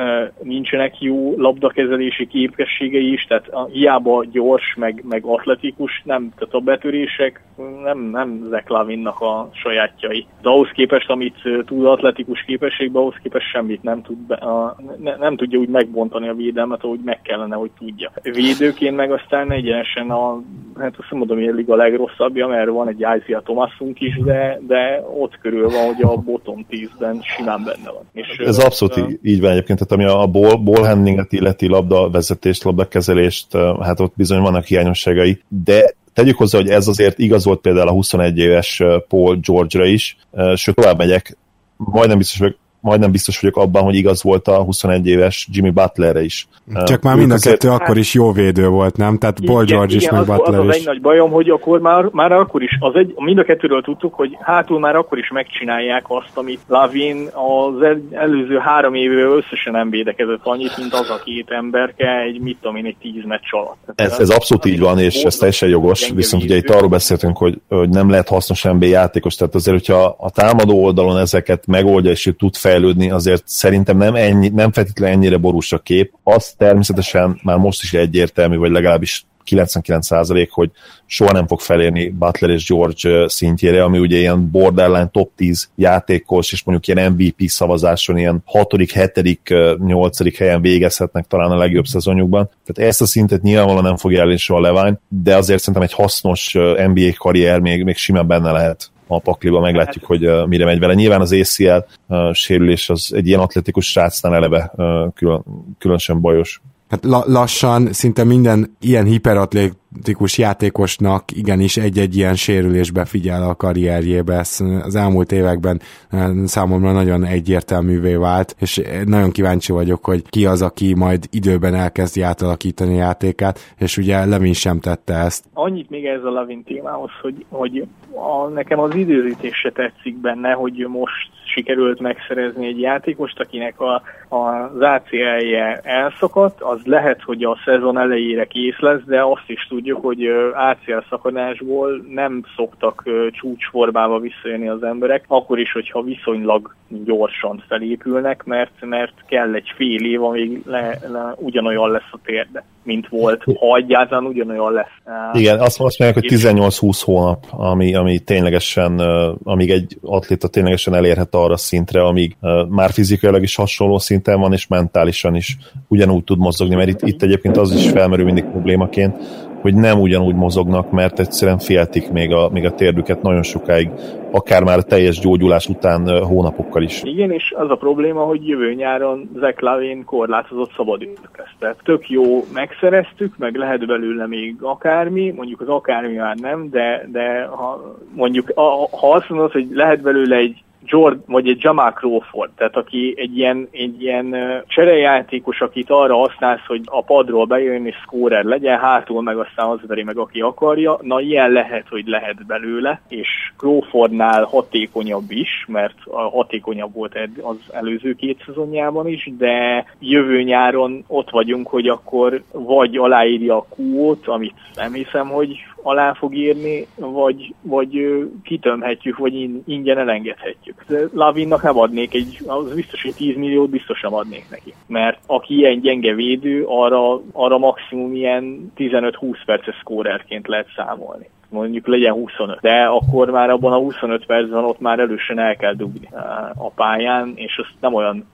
nincsenek jó labdakezelési képességei is, tehát hiába gyors, meg, meg atletikus, nem, tehát a betörések nem, nem Zach Lavinnak a sajátjai. De ahhoz képest, amit tud atletikus képességben, ahhoz képest semmit nem tud, be, a, ne, nem tudja úgy megbontani a védelmet, ahogy meg kellene, hogy tudja. Védőként meg aztán egyenesen a, hát azt mondom, hogy a legrosszabbja, mert van egy Isaiah Thomasunk is, de, de ott körül van, hogy a bottom 10-ben simán benne van. És, Ez abszolút uh, így van egyébként, tehát ami a ball, ball handlinget illeti labda vezetést, labdakezelést, hát ott bizony vannak hiányosságai, de Tegyük hozzá, hogy ez azért igaz volt például a 21 éves Paul George-ra is, sőt tovább megyek, majdnem biztos vagyok, majdnem biztos vagyok abban, hogy igaz volt a 21 éves Jimmy Butlerre is. Csak már mind a kettő hát, akkor is jó védő volt, nem? Tehát igen, Paul George igen, is, meg az, Butler az, az is. egy nagy bajom, hogy akkor már, már akkor is, az egy, mind a kettőről tudtuk, hogy hátul már akkor is megcsinálják azt, amit Lavin az el, előző három évvel összesen nem védekezett annyit, mint az a két emberke egy, mit tudom én, egy tíz meccs alatt. Ez, ez abszolút így van, és ez teljesen jogos, viszont ugye itt arról beszéltünk, hogy, hogy nem lehet hasznos NBA játékos, tehát azért, hogyha a támadó oldalon ezeket megoldja, és ő tud fejlődni, azért szerintem nem, ennyi, nem feltétlenül ennyire borús a kép. Az természetesen már most is egyértelmű, vagy legalábbis 99% hogy soha nem fog felérni Butler és George szintjére, ami ugye ilyen borderline top 10 játékos, és mondjuk ilyen MVP szavazáson ilyen 6., 7., 8. helyen végezhetnek talán a legjobb szezonjukban. Tehát ezt a szintet nyilvánvalóan nem fogja elérni soha Levány, de azért szerintem egy hasznos NBA karrier még, még simán benne lehet a pakliba, meglátjuk, hogy uh, mire megy vele. Nyilván az ACL uh, sérülés az egy ilyen atletikus srácnál eleve uh, külön, különösen bajos. Hát la- lassan szinte minden ilyen hiperatlet fanatikus játékosnak igenis egy-egy ilyen sérülésbe figyel a karrierjébe. Ez az elmúlt években eh, számomra nagyon egyértelművé vált, és nagyon kíváncsi vagyok, hogy ki az, aki majd időben elkezdi átalakítani a játékát, és ugye Levin sem tette ezt. Annyit még ez a Levin témához, hogy, hogy a, nekem az időzítés se tetszik benne, hogy most sikerült megszerezni egy játékost, akinek a, a, az ACL-je elszakadt, az lehet, hogy a szezon elejére kész lesz, de azt is tud tudjuk, hogy ACL szakadásból nem szoktak csúcsformába visszajönni az emberek, akkor is, hogyha viszonylag gyorsan felépülnek, mert, mert kell egy fél év, amíg le, le, ugyanolyan lesz a térde, mint volt, ha egyáltalán ugyanolyan lesz. Igen, azt, azt mondják, hogy 18-20 hónap, ami, ami ténylegesen, amíg egy atléta ténylegesen elérhet arra szintre, amíg már fizikailag is hasonló szinten van, és mentálisan is ugyanúgy tud mozogni, mert itt, itt egyébként az is felmerül mindig problémaként, hogy nem ugyanúgy mozognak, mert egyszerűen féltik még a, még a térdüket nagyon sokáig, akár már teljes gyógyulás után hónapokkal is. Igen, és az a probléma, hogy jövő nyáron Zach Lavin korlátozott szabadidőt kezdett. Tök jó megszereztük, meg lehet belőle még akármi, mondjuk az akármi már nem, de, de ha mondjuk ha azt mondod, hogy lehet belőle egy Jordan, vagy egy Jamal Crawford, tehát aki egy ilyen, egy ilyen cserejátékos, akit arra használsz, hogy a padról bejön és scorer legyen, hátul meg aztán az veri meg, aki akarja. Na ilyen lehet, hogy lehet belőle, és Crawfordnál hatékonyabb is, mert hatékonyabb volt az előző két szezonjában is, de jövő nyáron ott vagyunk, hogy akkor vagy aláírja a kúót, amit nem hiszem, hogy alá fog írni, vagy, vagy kitömhetjük, vagy ingyen elengedhetjük. Lavinnak nem adnék egy, az biztos, hogy 10 milliót biztosan adnék neki. Mert aki ilyen gyenge védő, arra, arra maximum ilyen 15-20 perces szkórerként lehet számolni mondjuk legyen 25. De akkor már abban a 25 percben ott már elősen el kell dugni a pályán, és azt nem olyan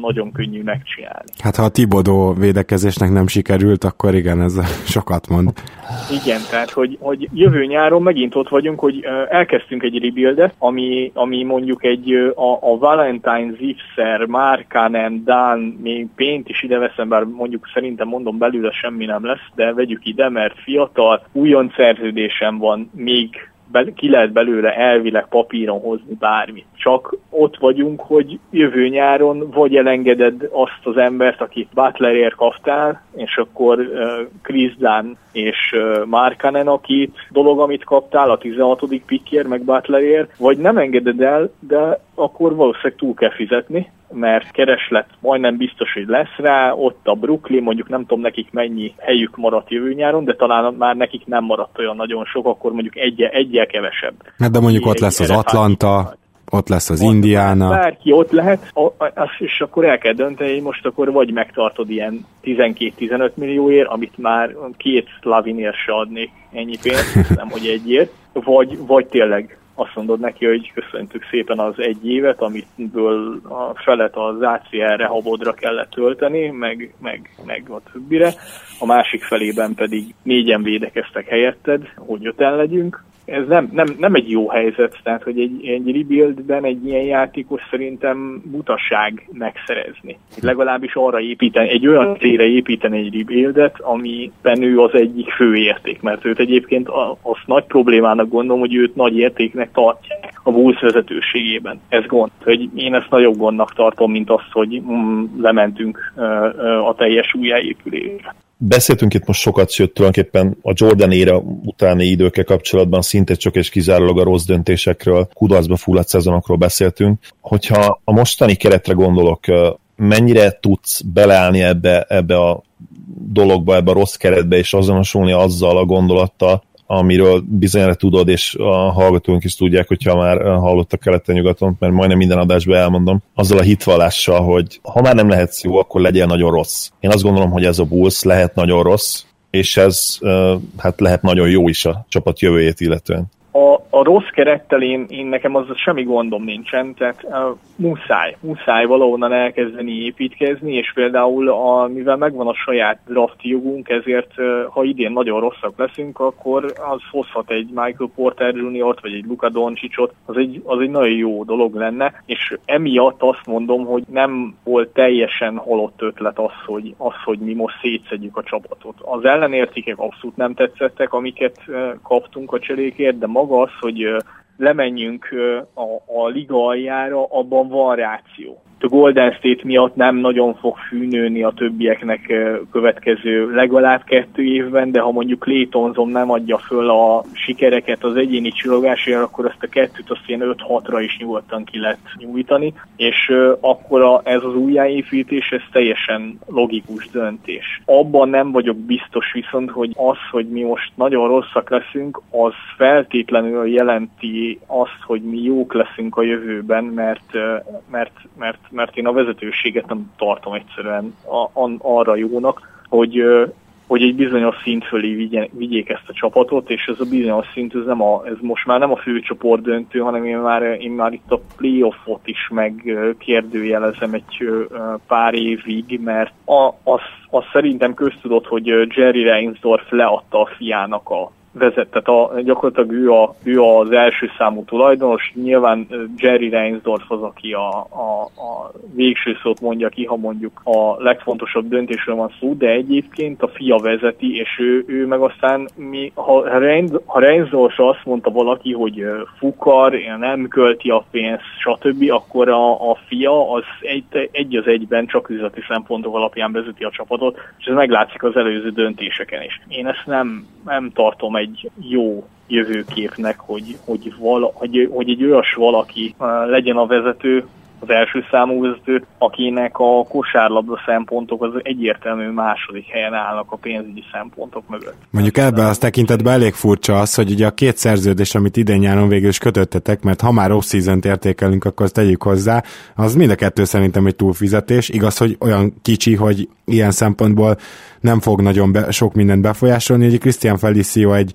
nagyon könnyű megcsinálni. Hát ha a Tibodó védekezésnek nem sikerült, akkor igen, ez [LAUGHS] sokat mond. Igen, tehát hogy, hogy jövő nyáron megint ott vagyunk, hogy elkezdtünk egy rebuildet, ami, ami mondjuk egy a, a Valentine Zipser, Markanen, Dan, még Pént is ide veszem, bár mondjuk szerintem mondom belőle semmi nem lesz, de vegyük ide, mert fiatal, újon szerződésem van, még ki lehet belőle elvileg papíron hozni bármit. Csak ott vagyunk, hogy jövő nyáron vagy elengeded azt az embert, akit Butlerért kaptál, és akkor uh, Chris Dunn és uh, Markanen a két dolog, amit kaptál, a 16. pickért, meg Butlerért, vagy nem engeded el, de akkor valószínűleg túl kell fizetni, mert kereslet majdnem biztos, hogy lesz rá, ott a Brooklyn, mondjuk nem tudom nekik mennyi helyük maradt jövő nyáron, de talán már nekik nem maradt olyan nagyon sok, akkor mondjuk egyel, egyel kevesebb. Hát de mondjuk ott lesz az Atlanta, ott lesz az Indiana. Bárki ott lehet, és akkor el kell dönteni, hogy most akkor vagy megtartod ilyen 12-15 millióért, amit már két Lavinért se adnék ennyi pénzt, [LAUGHS] nem hogy egyért, vagy, vagy tényleg azt mondod neki, hogy köszöntük szépen az egy évet, amitből a felet az ACR-re, habodra kellett tölteni, meg, meg, meg a többire. A másik felében pedig négyen védekeztek helyetted, hogy öten legyünk, ez nem, nem, nem egy jó helyzet, tehát hogy egy, egy rebuildben egy ilyen játékos szerintem butaság megszerezni. Legalábbis arra építeni, egy olyan célra építeni egy rebuildet, amiben ő az egyik fő érték, mert őt egyébként azt nagy problémának gondolom, hogy őt nagy értéknek tartják a Bulls vezetőségében. Ez gond. Hogy én ezt nagyobb gondnak tartom, mint azt, hogy mm, lementünk a teljes újjáépülésre. Beszéltünk itt most sokat, sőt tulajdonképpen a Jordan ére utáni időkkel kapcsolatban szinte csak és kizárólag a rossz döntésekről, kudarcba fulladt szezonokról beszéltünk. Hogyha a mostani keretre gondolok, mennyire tudsz beleállni ebbe, ebbe a dologba, ebbe a rossz keretbe, és azonosulni azzal a gondolattal, amiről bizonyára tudod, és a hallgatóink is tudják, hogyha már hallottak keleten-nyugaton, mert majdnem minden adásban elmondom, azzal a hitvallással, hogy ha már nem lehetsz jó, akkor legyél nagyon rossz. Én azt gondolom, hogy ez a Bulls lehet nagyon rossz, és ez hát lehet nagyon jó is a csapat jövőjét illetően a, a rossz kerettel én, én nekem az semmi gondom nincsen, tehát uh, muszáj, muszáj valahonnan elkezdeni építkezni, és például a, mivel megvan a saját draft jogunk, ezért uh, ha idén nagyon rosszak leszünk, akkor az hozhat egy Michael Porter Jr.-t, vagy egy Luka Doncsicsot, az egy, az egy nagyon jó dolog lenne, és emiatt azt mondom, hogy nem volt teljesen halott ötlet az, hogy, az, hogy mi most szétszedjük a csapatot. Az ellenértékek abszolút nem tetszettek, amiket uh, kaptunk a cserékért, de ma maga az, hogy lemenjünk a, a liga aljára, abban van ráció a Golden State miatt nem nagyon fog fűnőni a többieknek következő legalább kettő évben, de ha mondjuk Clay Thompson nem adja föl a sikereket az egyéni csillogásért, akkor azt a kettőt azt ilyen 5-6-ra is nyugodtan ki lehet nyújtani, és akkor a, ez az újjáépítés, ez teljesen logikus döntés. Abban nem vagyok biztos viszont, hogy az, hogy mi most nagyon rosszak leszünk, az feltétlenül jelenti azt, hogy mi jók leszünk a jövőben, mert, mert, mert mert én a vezetőséget nem tartom egyszerűen a, a, arra jónak, hogy, hogy egy bizonyos szint fölé vigyék ezt a csapatot, és ez a bizonyos szint, ez, nem a, ez most már nem a főcsoport döntő, hanem én már, én már itt a playoffot is megkérdőjelezem egy pár évig, mert a, az, az szerintem köztudott, hogy Jerry Reinsdorf leadta a fiának a vezet, tehát a, gyakorlatilag ő, a, ő az első számú tulajdonos, nyilván Jerry Reinsdorf az, aki a, a, a végső szót mondja ki, ha mondjuk a legfontosabb döntésről van szó, de egyébként a fia vezeti, és ő, ő meg aztán, mi, ha, Reins, ha Reinsdorf azt mondta valaki, hogy fukar, nem költi a pénzt, stb., akkor a, a fia az egy, egy az egyben csak üzleti szempontok alapján vezeti a csapatot, és ez meglátszik az előző döntéseken is. Én ezt nem, nem tartom egy jó jövőképnek, hogy, hogy, vala, hogy, hogy egy olyas valaki legyen a vezető, az első számú vezető, akinek a kosárlabda szempontok az egyértelmű második helyen állnak a pénzügyi szempontok mögött. Mondjuk ebben az tekintetben elég furcsa az, hogy ugye a két szerződés, amit idén nyáron végül is kötöttetek, mert ha már off season értékelünk, akkor azt tegyük hozzá, az mind a kettő szerintem egy túlfizetés. Igaz, hogy olyan kicsi, hogy ilyen szempontból nem fog nagyon be, sok mindent befolyásolni. Ugye Christian Felicio egy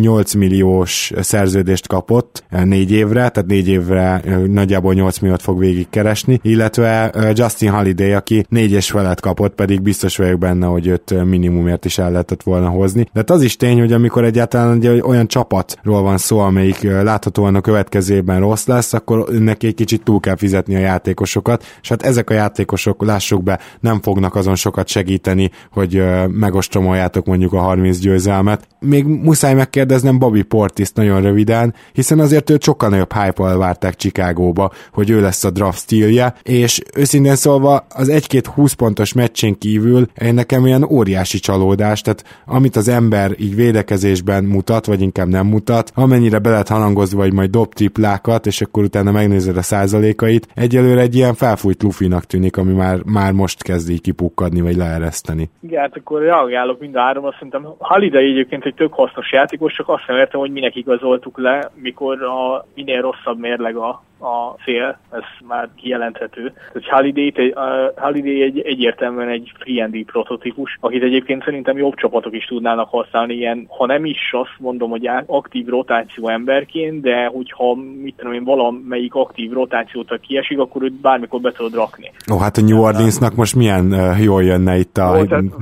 8 milliós szerződést kapott négy évre, tehát négy évre nagyjából 8 milliót fog végigkeresni, illetve Justin Holiday, aki négy és kapott, pedig biztos vagyok benne, hogy őt minimumért is el lehetett volna hozni. De hát az is tény, hogy amikor egyáltalán egy olyan csapatról van szó, amelyik láthatóan a következőben rossz lesz, akkor neki egy kicsit túl kell fizetni a játékosokat, és hát ezek a játékosok, lássuk be, nem fognak azon sokat segíteni, hogy megostromoljátok mondjuk a 30 győzelmet. Még muszáj megkérdeznem Bobby Portis nagyon röviden, hiszen azért őt sokkal nagyobb hype várták Chicagóba, hogy ő lesz a draft stílje, és őszintén szólva az egy-két 20 pontos meccsén kívül én nekem ilyen óriási csalódás, tehát amit az ember így védekezésben mutat, vagy inkább nem mutat, amennyire be lehet halangozva, hogy majd dob triplákat, és akkor utána megnézed a százalékait, egyelőre egy ilyen felfújt lufinak tűnik, ami már, már most kezdi kipukkadni, vagy leereszteni. Igen, hát akkor reagálok mind a három, azt szerintem Haliday egyébként egy tök hasznos játékos, csak azt nem értem, hogy minek igazoltuk le, mikor a minél rosszabb mérleg a a cél, ez már kijelenthető. Hogy egy, uh, Holiday egy, egyértelműen egy free prototípus, akit egyébként szerintem jobb csapatok is tudnának használni, ilyen, ha nem is azt mondom, hogy aktív rotáció emberként, de hogyha mit tudom én, valamelyik aktív rotációt kiesik, akkor őt bármikor be tudod rakni. Ó, hát a New Orleansnak most milyen uh, jól jönne itt a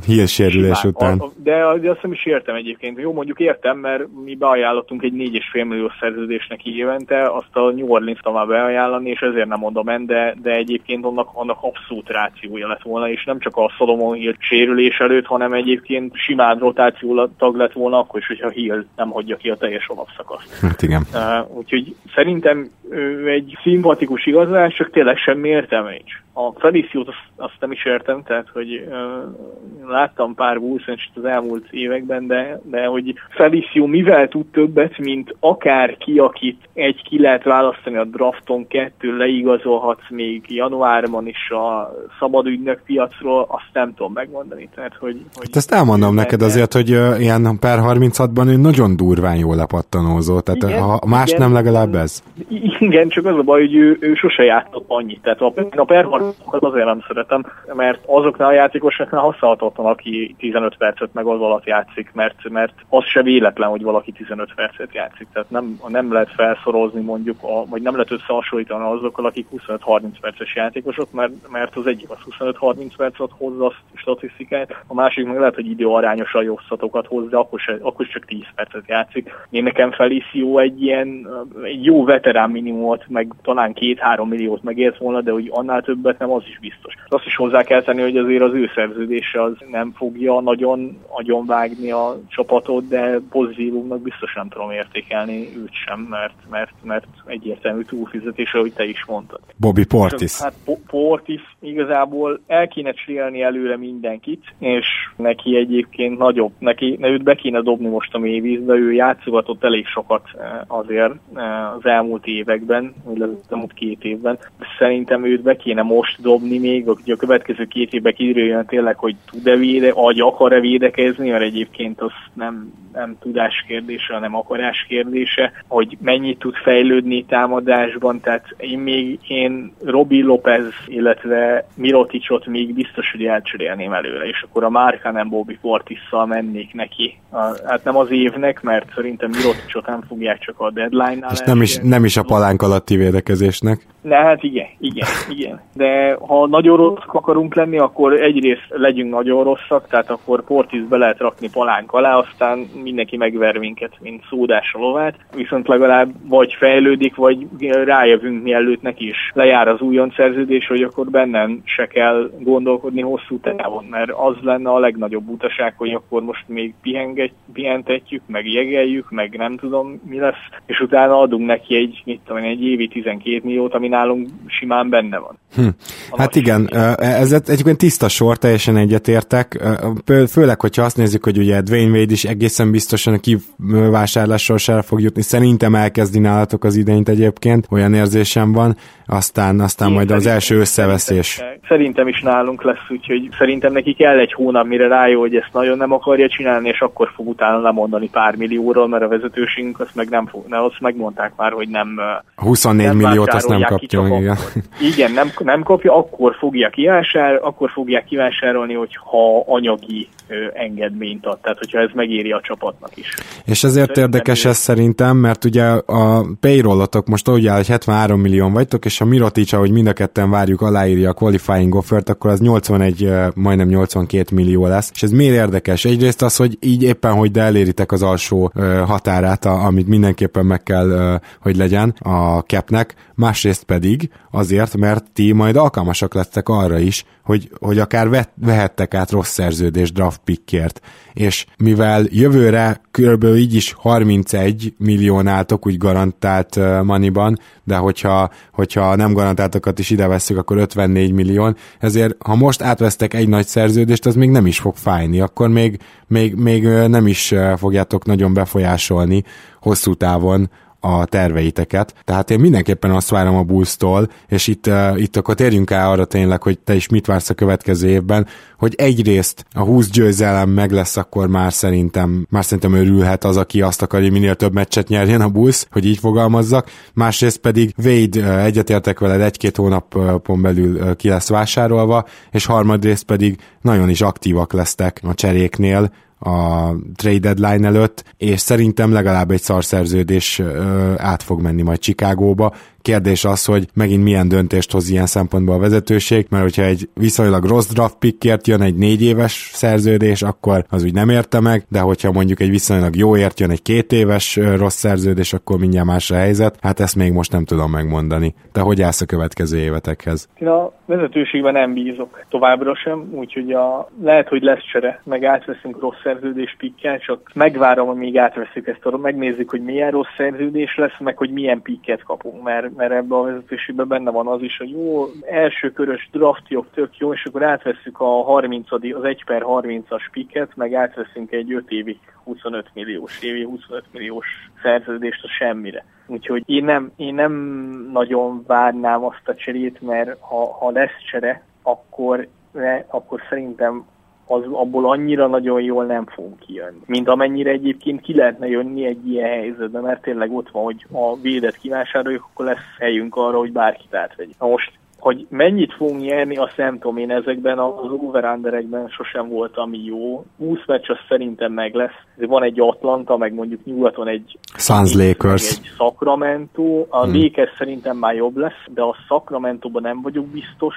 Hill sérülés után. A, de, de azt nem is értem egyébként. Jó, mondjuk értem, mert mi beajánlottunk egy 4,5 millió szerződést neki évente, azt a New Orleans beajánlani, és ezért nem mondom en, de, de egyébként annak, annak abszolút rációja lett volna, és nem csak a Solomon Hill sérülés előtt, hanem egyébként simán rotáció tag lett volna, akkor is, hogyha Hill nem hagyja ki a teljes alapszakaszt. Hát igen. Uh, úgyhogy szerintem ő egy szimpatikus igazás, csak tényleg semmi értelme nincs. A Feliciót azt, azt nem is értem, tehát hogy uh, láttam pár bullszenst az elmúlt években, de, de hogy Felicio mivel tud többet, mint akárki, akit egy ki lehet választani a drafton, kettő leigazolhatsz még januárban is a szabad ügynök piacról, azt nem tudom megmondani. Tehát, hogy, hogy hát ezt elmondom neked azért, hogy uh, ilyen per 36-ban ő nagyon durván jól lepattanózott, tehát igen, ha más igen, nem legalább ez. Igen, csak az a baj, hogy ő, ő sose játszott annyit. Tehát a, a performancokat azért nem szeretem, mert azoknál a játékosoknál használhatatlan, aki 15 percet meg az alatt játszik, mert, mert az se véletlen, hogy valaki 15 percet játszik. Tehát nem, nem lehet felszorozni mondjuk, a, vagy nem lehet összehasonlítani azokkal, akik 25-30 perces játékosok, mert, mert az egyik az 25-30 percet hozza a statisztikát, a másik meg lehet, hogy időarányosan jó szatokat hozza, akkor, se, akkor csak 10 percet játszik. Én nekem Felicio egy ilyen egy jó veterán minimumot, meg talán két-három milliót megért volna, de hogy annál többet nem, az is biztos. Azt is hozzá kell tenni, hogy azért az ő szerződése az nem fogja nagyon agyonvágni a csapatot, de pozitívumnak biztos nem tudom értékelni őt sem, mert, mert, mert egyértelmű túlfizetés, ahogy te is mondtad. Bobby Portis. Hát Portis igazából el kéne csinálni előre mindenkit, és neki egyébként nagyobb, neki, őt be kéne dobni most a mélyvízbe, ő játszogatott elég sokat eh, azért eh, az elmúlt években, illetve az két évben. Szerintem őt be kéne most dobni még, hogy a következő két évben kiderüljön tényleg, hogy tud-e véde, vagy akar-e védekezni, mert egyébként az nem, nem tudás kérdése, hanem akarás kérdése, hogy mennyit tud fejlődni támadásban, tehát én még én Robi Lopez, illetve Miroticot még biztos, hogy elcserélném előle, és akkor a Márka nem Bobby Portisszal mennék neki. A, hát nem az évnek, mert szerintem Miroticot nem fogják csak a deadline-nál. És nem is, nem is a palánk alatti védekezésnek. Ne, hát igen, igen, igen. De ha nagyon rosszak akarunk lenni, akkor egyrészt legyünk nagyon rosszak, tehát akkor Portisbe lehet rakni palánk alá, aztán mindenki megver minket, mint szódás a lovát, viszont legalább vagy fejlődik, vagy rájövünk mielőtt neki is lejár az újon szerződés, hogy akkor bennem se kell gondolkodni hosszú távon, mert az lenne a legnagyobb utaság, hogy akkor most még pihentetjük, meg jegeljük, meg nem tudom mi lesz, és utána adunk neki egy, mit tudom, egy évi 12 milliót, ami nálunk simán benne van. Hm. Hát igen, ez egyébként tiszta sor, teljesen egyetértek, főleg, hogyha azt nézzük, hogy ugye Dwayne Wade is egészen biztosan a kivásárlásról se fog jutni, szerintem elkezdi nálatok az idényt egyébként, olyan érzésem van, aztán, aztán Én majd az első összeveszés. Szerintem, is nálunk lesz, úgyhogy szerintem neki kell egy hónap, mire rájön, hogy ezt nagyon nem akarja csinálni, és akkor fog utána lemondani pár millióról, mert a vezetősünk azt meg nem fog, ne, azt megmondták már, hogy nem 24 nem milliót azt nem kapja. Igen. [LAUGHS] igen, nem, nem kapja, akkor fogja kivásárolni, akkor fogják kivásárolni, hogy ha anyagi ö, engedményt ad, tehát hogyha ez megéri a csapatnak is. És ezért szerintem érdekes ez szerintem, mert ugye a payrollotok most úgy áll, hogy 73 millió vagytok, és a Mirotic, ahogy mind a ketten várjuk, aláírja a qualifying offert, akkor az 81, majdnem 82 millió lesz. És ez miért érdekes? Egyrészt az, hogy így éppen, hogy de eléritek az alsó határát, amit mindenképpen meg kell, hogy legyen a capnek, másrészt pedig azért, mert ti majd alkalmasak lettek arra is, hogy, hogy akár vet, vehettek át rossz szerződés draft pickért, és mivel jövőre kb. így is 31 millión álltok úgy garantált maniban, de hogyha, hogyha nem garantáltakat is ide veszük, akkor 54 millió, ezért ha most átvesztek egy nagy szerződést, az még nem is fog fájni, akkor még, még, még nem is fogjátok nagyon befolyásolni hosszú távon a terveiteket. Tehát én mindenképpen azt várom a Bulls-tól, és itt, uh, itt akkor térjünk el arra tényleg, hogy te is mit vársz a következő évben, hogy egyrészt a 20 győzelem meg lesz, akkor már szerintem, már szerintem örülhet az, aki azt akarja, minél több meccset nyerjen a Bulls, hogy így fogalmazzak. Másrészt pedig Wade egyetértek veled, egy-két hónapon belül ki lesz vásárolva, és harmadrészt pedig nagyon is aktívak lesztek a cseréknél, a trade deadline előtt, és szerintem legalább egy szarszerződés át fog menni majd Chicagóba, Kérdés az, hogy megint milyen döntést hoz ilyen szempontból a vezetőség, mert hogyha egy viszonylag rossz draft pickért jön egy négy éves szerződés, akkor az úgy nem érte meg, de hogyha mondjuk egy viszonylag jó ért jön egy két éves rossz szerződés, akkor mindjárt más a helyzet. Hát ezt még most nem tudom megmondani. De hogy állsz a következő évetekhez? Én a vezetőségben nem bízok továbbra sem, úgyhogy a, lehet, hogy lesz csere, meg átveszünk rossz szerződés pikkel, csak megvárom, amíg átveszünk ezt a megnézzük, hogy milyen rossz szerződés lesz, meg hogy milyen pikket kapunk, mert mert ebben a vezetőségben benne van az is, hogy jó, első körös draftjog tök jó, és akkor átveszük a 30 az 1 per 30-as piket, meg átveszünk egy 5 évi 25 milliós évi 25 milliós szerződést a semmire. Úgyhogy én nem, én nem nagyon várnám azt a cserét, mert ha, ha lesz csere, akkor, akkor szerintem az abból annyira nagyon jól nem fog kijönni. Mint amennyire egyébként ki lehetne jönni egy ilyen helyzetben, mert tényleg ott van, hogy a védet kivásároljuk, akkor lesz helyünk arra, hogy bárkit átvegy. Na most hogy mennyit fogunk nyerni, azt nem tudom, én ezekben az over sosem volt, ami jó. 20 meccs az szerintem meg lesz. Van egy Atlanta, meg mondjuk nyugaton egy Suns Lakers. Egy Sacramento. A hmm. Lakers szerintem már jobb lesz, de a Sacramento-ban nem vagyok biztos,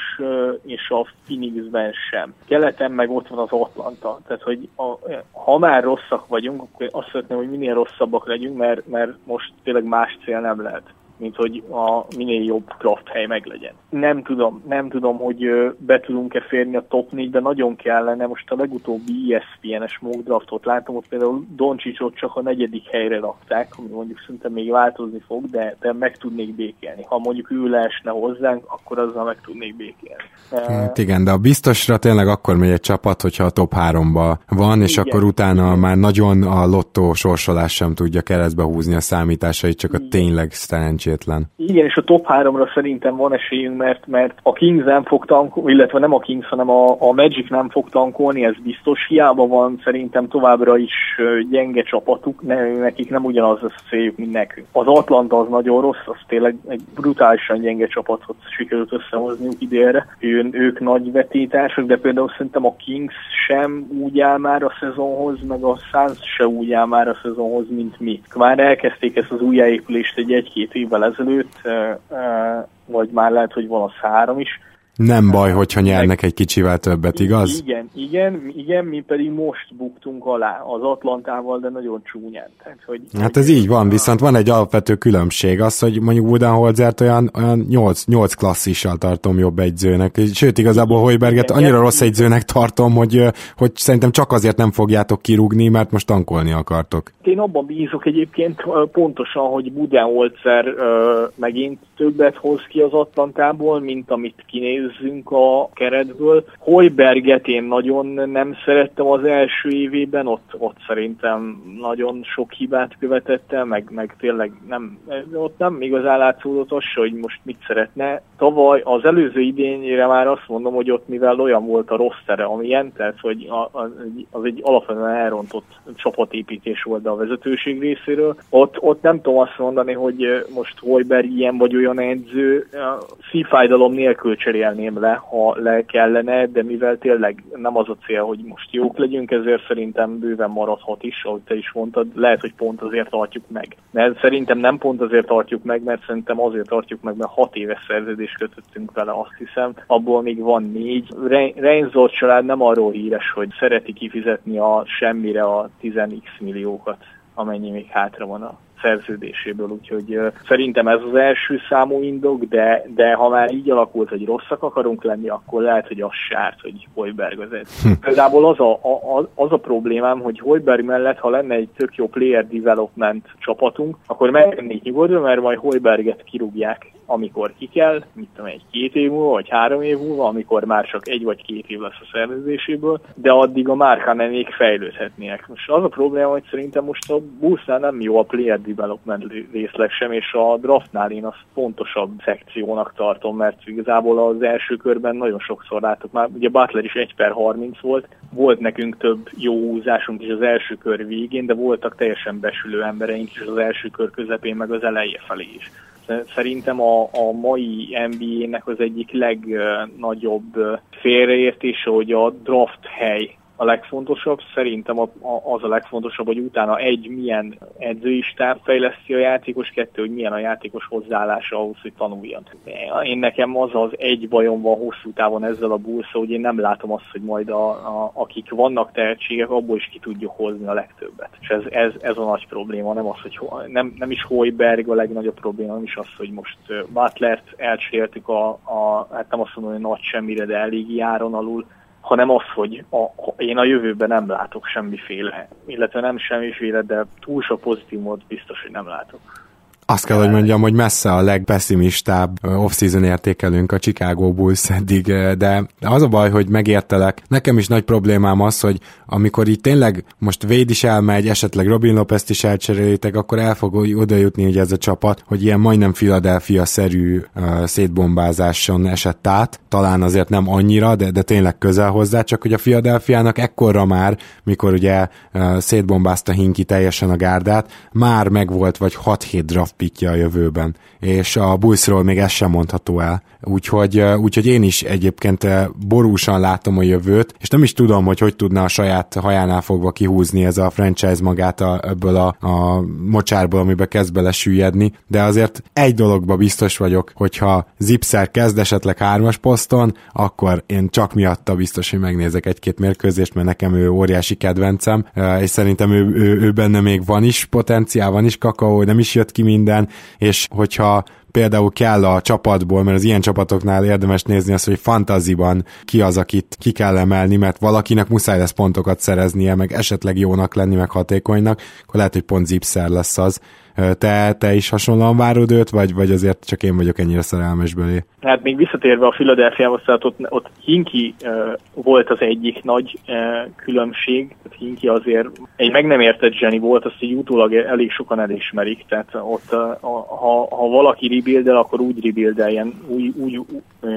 és a Phoenixben sem. Keleten meg ott van az Atlanta. Tehát, hogy a, ha már rosszak vagyunk, akkor azt szeretném, hogy minél rosszabbak legyünk, mert, mert most tényleg más cél nem lehet mint hogy a minél jobb draft hely meglegyen. Nem tudom, nem tudom, hogy be tudunk-e férni a top 4-be, nagyon kellene. Most a legutóbbi ESPN-es mock draftot látom, ott például Doncsicsot csak a negyedik helyre rakták, ami mondjuk szinte még változni fog, de, de meg tudnék békélni. Ha mondjuk ő leesne hozzánk, akkor azzal meg tudnék békélni. Hát igen, de a biztosra tényleg akkor megy egy csapat, hogyha a top 3-ba van, és igen, akkor utána már nagyon a lottó sorsolás sem tudja keresztbe húzni a számításait, csak a tényleg szerencsés szerencsétlen. Igen, és a top 3-ra szerintem van esélyünk, mert, mert a Kings nem fog tankolni, illetve nem a Kings, hanem a, a Magic nem fog tankolni, ez biztos. Hiába van szerintem továbbra is gyenge csapatuk, ne, nekik nem ugyanaz a céljuk, mint nekünk. Az Atlanta az nagyon rossz, az tényleg egy brutálisan gyenge csapatot sikerült összehozniuk idénre. Ő, ők nagy vetétársak, de például szerintem a Kings sem úgy áll már a szezonhoz, meg a Suns se úgy áll már a szezonhoz, mint mi. Már elkezdték ezt az újjáépülést egy egy-két évvel ezelőtt, vagy már lehet, hogy van az három is, nem baj, hogyha nyernek egy kicsivel többet, igaz? Igen, igen, igen, mi pedig most buktunk alá az Atlantával, de nagyon csúnyán. Tehát, hogy, hát ez így van, viszont van egy alapvető különbség, az, hogy mondjuk Budenholzert olyan, olyan 8, 8 klasszissal tartom jobb egyzőnek. Sőt, igazából Hoiberget annyira rossz egyzőnek tartom, hogy, hogy szerintem csak azért nem fogjátok kirúgni, mert most tankolni akartok. Én abban bízok egyébként pontosan, hogy Budenholzer megint többet hoz ki az Atlantából, mint amit kinéz nézzünk a keretből. Hojberget én nagyon nem szerettem az első évében, ott, ott szerintem nagyon sok hibát követett el, meg, meg tényleg nem, ott nem igazán látszódott az hogy most mit szeretne. Tavaly az előző idényére már azt mondom, hogy ott mivel olyan volt a rossz tere, amilyen, tehát hogy az egy alapvetően elrontott csapatépítés volt a vezetőség részéről. Ott, ott nem tudom azt mondani, hogy most Hojberg ilyen vagy olyan edző, szívfájdalom nélkül cserélni venném le, ha le kellene, de mivel tényleg nem az a cél, hogy most jók legyünk, ezért szerintem bőven maradhat is, ahogy te is mondtad, lehet, hogy pont azért tartjuk meg. Mert szerintem nem pont azért tartjuk meg, mert szerintem azért tartjuk meg, mert hat éves szerződést kötöttünk vele, azt hiszem, abból még van négy. Reinzolt család nem arról híres, hogy szereti kifizetni a semmire a 10x milliókat amennyi még hátra van a szerződéséből, úgyhogy szerintem ez az első számú indok, de, de ha már így alakult, hogy rosszak akarunk lenni, akkor lehet, hogy az sárt, hogy Hojberg vezet. Hm. Például az a, a, az a problémám, hogy Hojberg mellett, ha lenne egy tök jó player development csapatunk, akkor megvennék nyugodva, mert majd Hojberget kirúgják amikor ki kell, mit tudom, egy két év múlva, vagy három év múlva, amikor már csak egy vagy két év lesz a szerződéséből, de addig a még fejlődhetnének. Most az a probléma, hogy szerintem most a Bullsnál nem jó a player development részleg sem, és a draftnál én azt fontosabb szekciónak tartom, mert igazából az első körben nagyon sokszor látok már, ugye Butler is 1 per 30 volt, volt nekünk több jó húzásunk is az első kör végén, de voltak teljesen besülő embereink is az első kör közepén, meg az eleje felé is. Szerintem a, a mai NBA-nek az egyik legnagyobb félreértése, hogy a draft hely a legfontosabb. Szerintem a, a, az a legfontosabb, hogy utána egy, milyen edzői stáb fejleszti a játékos, kettő, hogy milyen a játékos hozzáállása ahhoz, hogy tanuljon. Én nekem az az egy bajom van hosszú távon ezzel a bulsz, hogy én nem látom azt, hogy majd a, a, akik vannak tehetségek, abból is ki tudjuk hozni a legtöbbet. És ez, ez, ez a nagy probléma, nem az, hogy nem, nem is Hoiberg a legnagyobb probléma, nem is az, hogy most Butlert elcseréltük a, a, hát nem azt mondom, hogy nagy semmire, de elég járon alul, hanem az, hogy a, én a jövőben nem látok semmiféle, illetve nem semmiféle, de túl sok pozitív mód biztos, hogy nem látok. Azt kell, hogy mondjam, hogy messze a legpessimistább off-season értékelünk a Chicago Bulls eddig, de az a baj, hogy megértelek. Nekem is nagy problémám az, hogy amikor itt tényleg most Wade is elmegy, esetleg Robin Lopez-t is elcserélitek, akkor el fog oda jutni, hogy ez a csapat, hogy ilyen majdnem Philadelphia-szerű uh, szétbombázáson esett át. Talán azért nem annyira, de, de tényleg közel hozzá, csak hogy a Philadelphia-nak ekkora már, mikor ugye uh, szétbombázta Hinki teljesen a gárdát, már megvolt vagy 6-7 draft pickje a jövőben, és a Bullsról még ez sem mondható el. Úgyhogy, úgyhogy én is egyébként borúsan látom a jövőt, és nem is tudom, hogy hogy tudna a saját hajánál fogva kihúzni ez a franchise magát a, ebből a, a mocsárból, amiben kezd bele de azért egy dologba biztos vagyok, hogyha Zipszer kezd esetleg hármas poszton, akkor én csak miatta biztos, hogy megnézek egy-két mérkőzést, mert nekem ő óriási kedvencem, és szerintem ő, ő, ő benne még van is potenciál, van is kakaó, nem is jött ki minden, és hogyha például kell a csapatból, mert az ilyen csapatoknál érdemes nézni azt, hogy fantaziban ki az, akit ki kell emelni, mert valakinek muszáj lesz pontokat szereznie, meg esetleg jónak lenni, meg hatékonynak, akkor lehet, hogy pont Zipszer lesz az. Te, te is hasonlóan várod őt, vagy, vagy azért csak én vagyok ennyire szerelmes belé? Hát még visszatérve a Philadelphiához, tehát ott, ott Hinki uh, volt az egyik nagy uh, különbség, tehát Hinki azért egy meg nem értett zseni volt, azt így utólag elég sokan elismerik, tehát ott uh, ha, ha valaki rebuildel, akkor úgy rebuildeljen, úgy, úgy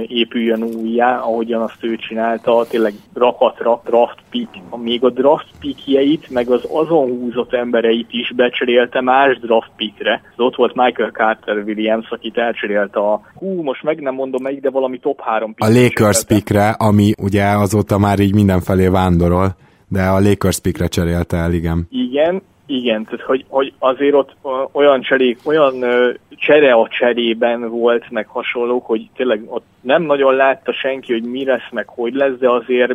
épüljön újjá, ahogyan azt ő csinálta, tényleg rakatra, draft pick, még a draft pickjeit, meg az azon húzott embereit is becserélte más draft pickre. Az ott volt Michael Carter Williams, akit elcserélte a, hú, most meg nem mondom melyik, de valami top 3 pick. A Lakers pickre, ami ugye azóta már így mindenfelé vándorol de a Lakers pickre cserélte el, igen. Igen, igen, tehát hogy, hogy azért ott olyan cserék, olyan csere a cserében volt, meg hasonló, hogy tényleg ott nem nagyon látta senki, hogy mi lesz, meg hogy lesz, de azért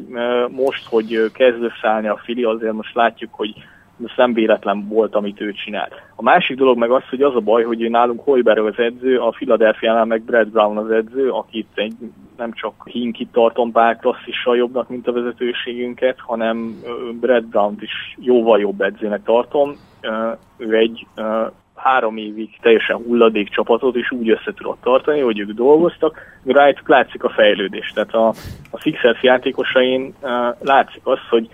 most, hogy kezd összeállni a fili, azért most látjuk, hogy nem véletlen volt, amit ő csinált. A másik dolog meg az, hogy az a baj, hogy nálunk Hoiberg az edző, a Philadelphia-nál meg Brad Brown az edző, akit egy, nem csak Hinkit tartom pár klasszissal jobbnak, mint a vezetőségünket, hanem Brad Brown-t is jóval jobb edzőnek tartom. Ő egy három évig teljesen hulladék csapatot is úgy össze tudott tartani, hogy ők dolgoztak, rájtuk látszik a fejlődés. Tehát a, a Sixers játékosain látszik az, hogy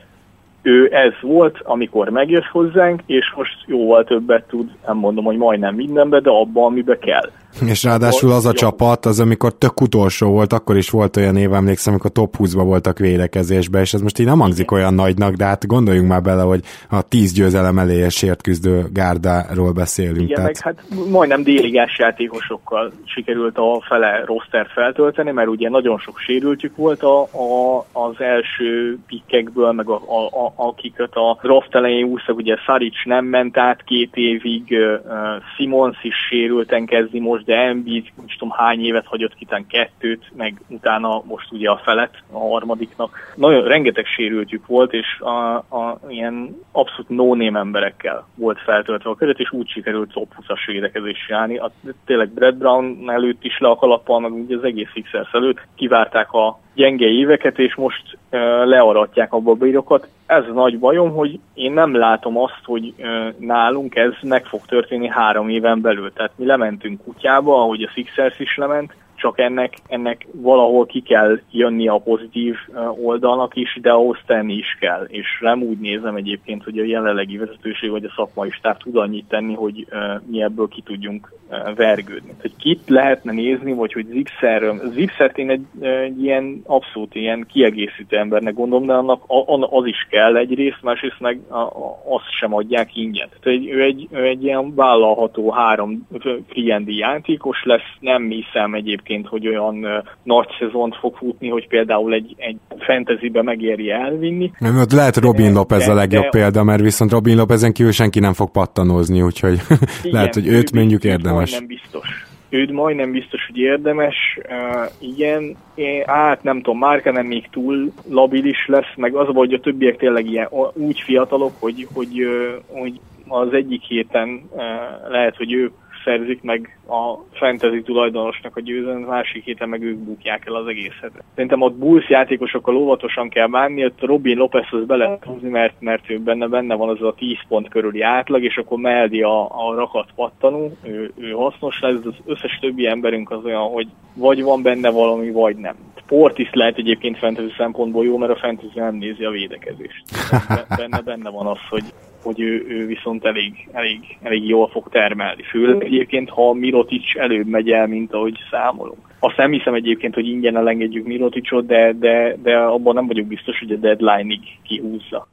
ő ez volt, amikor megjött hozzánk, és most jóval többet tud, nem mondom, hogy majdnem mindenbe, de abban, amibe kell. És ráadásul az a csapat, az amikor tök utolsó volt, akkor is volt olyan év, emlékszem, amikor top 20-ba voltak védekezésbe, és ez most így nem hangzik olyan nagynak, de hát gondoljunk már bele, hogy a tíz győzelem eléért küzdő gárdáról beszélünk. Igen, tehát... meg hát majdnem déligás játékosokkal sikerült a fele rostert feltölteni, mert ugye nagyon sok sérültük volt a, a, az első pikkekből, meg a, a, a, akiket a draft elején úszak, ugye Saric nem ment át két évig, uh, Simons is sérülten kezdi most, de Embiid, nem tudom hány évet hagyott ki, kettőt, meg utána most ugye a felet a harmadiknak. Nagyon rengeteg sérültjük volt, és a, a ilyen abszolút no-name emberekkel volt feltöltve a között, és úgy sikerült top 20-as védekezést csinálni. A, tényleg Brad Brown előtt is le a kalappal, meg ugye az egész Sixers előtt kivárták a gyenge éveket, és most learatják a babírokat. Ez nagy bajom, hogy én nem látom azt, hogy nálunk ez meg fog történni három éven belül. Tehát mi lementünk kutyába, ahogy a Sixers is lement, csak ennek, ennek valahol ki kell jönni a pozitív oldalnak is, de ahhoz tenni is kell. És nem úgy nézem egyébként, hogy a jelenlegi vezetőség vagy a szakmai stáb tud annyit tenni, hogy mi ebből ki tudjunk vergődni. Hogy kit lehetne nézni, vagy hogy Zixer, Zixert én egy, egy ilyen abszolút ilyen kiegészítő embernek gondolom, de annak az is kell egyrészt, másrészt meg azt sem adják ingyen. Tehát ő egy, ő egy ilyen vállalható három friendi játékos lesz, nem hiszem egyébként egyébként, hogy olyan nagy szezont fog futni, hogy például egy, egy fantasybe megéri elvinni. Nem, ott lehet Robin Lopez a legjobb de, példa, mert viszont Robin Lopezen kívül senki nem fog pattanózni, úgyhogy [LAUGHS] igen, lehet, hogy őt mondjuk érdemes. Nem biztos őt majdnem biztos, hogy érdemes. Uh, igen, én, hát nem tudom, Márka nem még túl labilis lesz, meg az, hogy a többiek tényleg ilyen, úgy fiatalok, hogy, hogy, hogy az egyik héten uh, lehet, hogy ők szerzik meg a fantasy tulajdonosnak a győzelmet, másik héten meg ők bukják el az egészet. Szerintem ott Bulls játékosokkal óvatosan kell bánni, ott Robin Lopez az be lehet húzni, mert, mert ő benne, benne van az a 10 pont körüli átlag, és akkor Meldi a, a rakat pattanó, ő, ő hasznos lesz, az összes többi emberünk az olyan, hogy vagy van benne valami, vagy nem. Sport is lehet egyébként fantasy szempontból jó, mert a fantasy nem nézi a védekezést. Benne, benne van az, hogy hogy ő, ő viszont elég, elég, elég jól fog termelni. Főleg egyébként, ha Mirotic előbb megy el, mint ahogy számolunk. Azt nem hiszem egyébként, hogy ingyen elengedjük Miroticot, de, de, de abban nem vagyok biztos, hogy a deadline-ig kihúzza.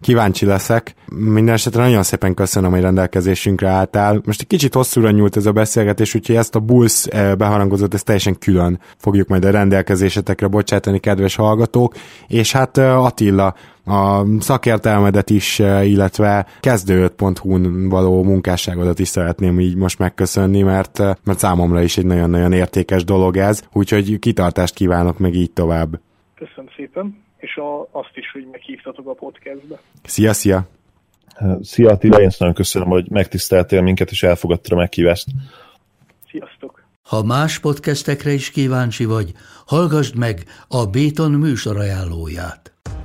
Kíváncsi leszek. Minden esetre nagyon szépen köszönöm, hogy rendelkezésünkre álltál. Most egy kicsit hosszúra nyúlt ez a beszélgetés, úgyhogy ezt a Bulls eh, beharangozót, ezt teljesen külön fogjuk majd a rendelkezésetekre bocsátani, kedves hallgatók. És hát eh, Attila, a szakértelmedet is, eh, illetve kezdő5.hu-n való munkásságodat is szeretném így most megköszönni, mert, mert számomra is egy nagyon-nagyon értékes dolog ez, úgyhogy kitartást kívánok meg így tovább. Köszönöm szépen és a, azt is, hogy meghívtatok a podcastbe. Szia, szia! Szia Attila, én nagyon köszönöm, hogy megtiszteltél minket, és elfogadtad a meghívást. Sziasztok! Ha más podcastekre is kíváncsi vagy, hallgassd meg a Béton műsor ajánlóját.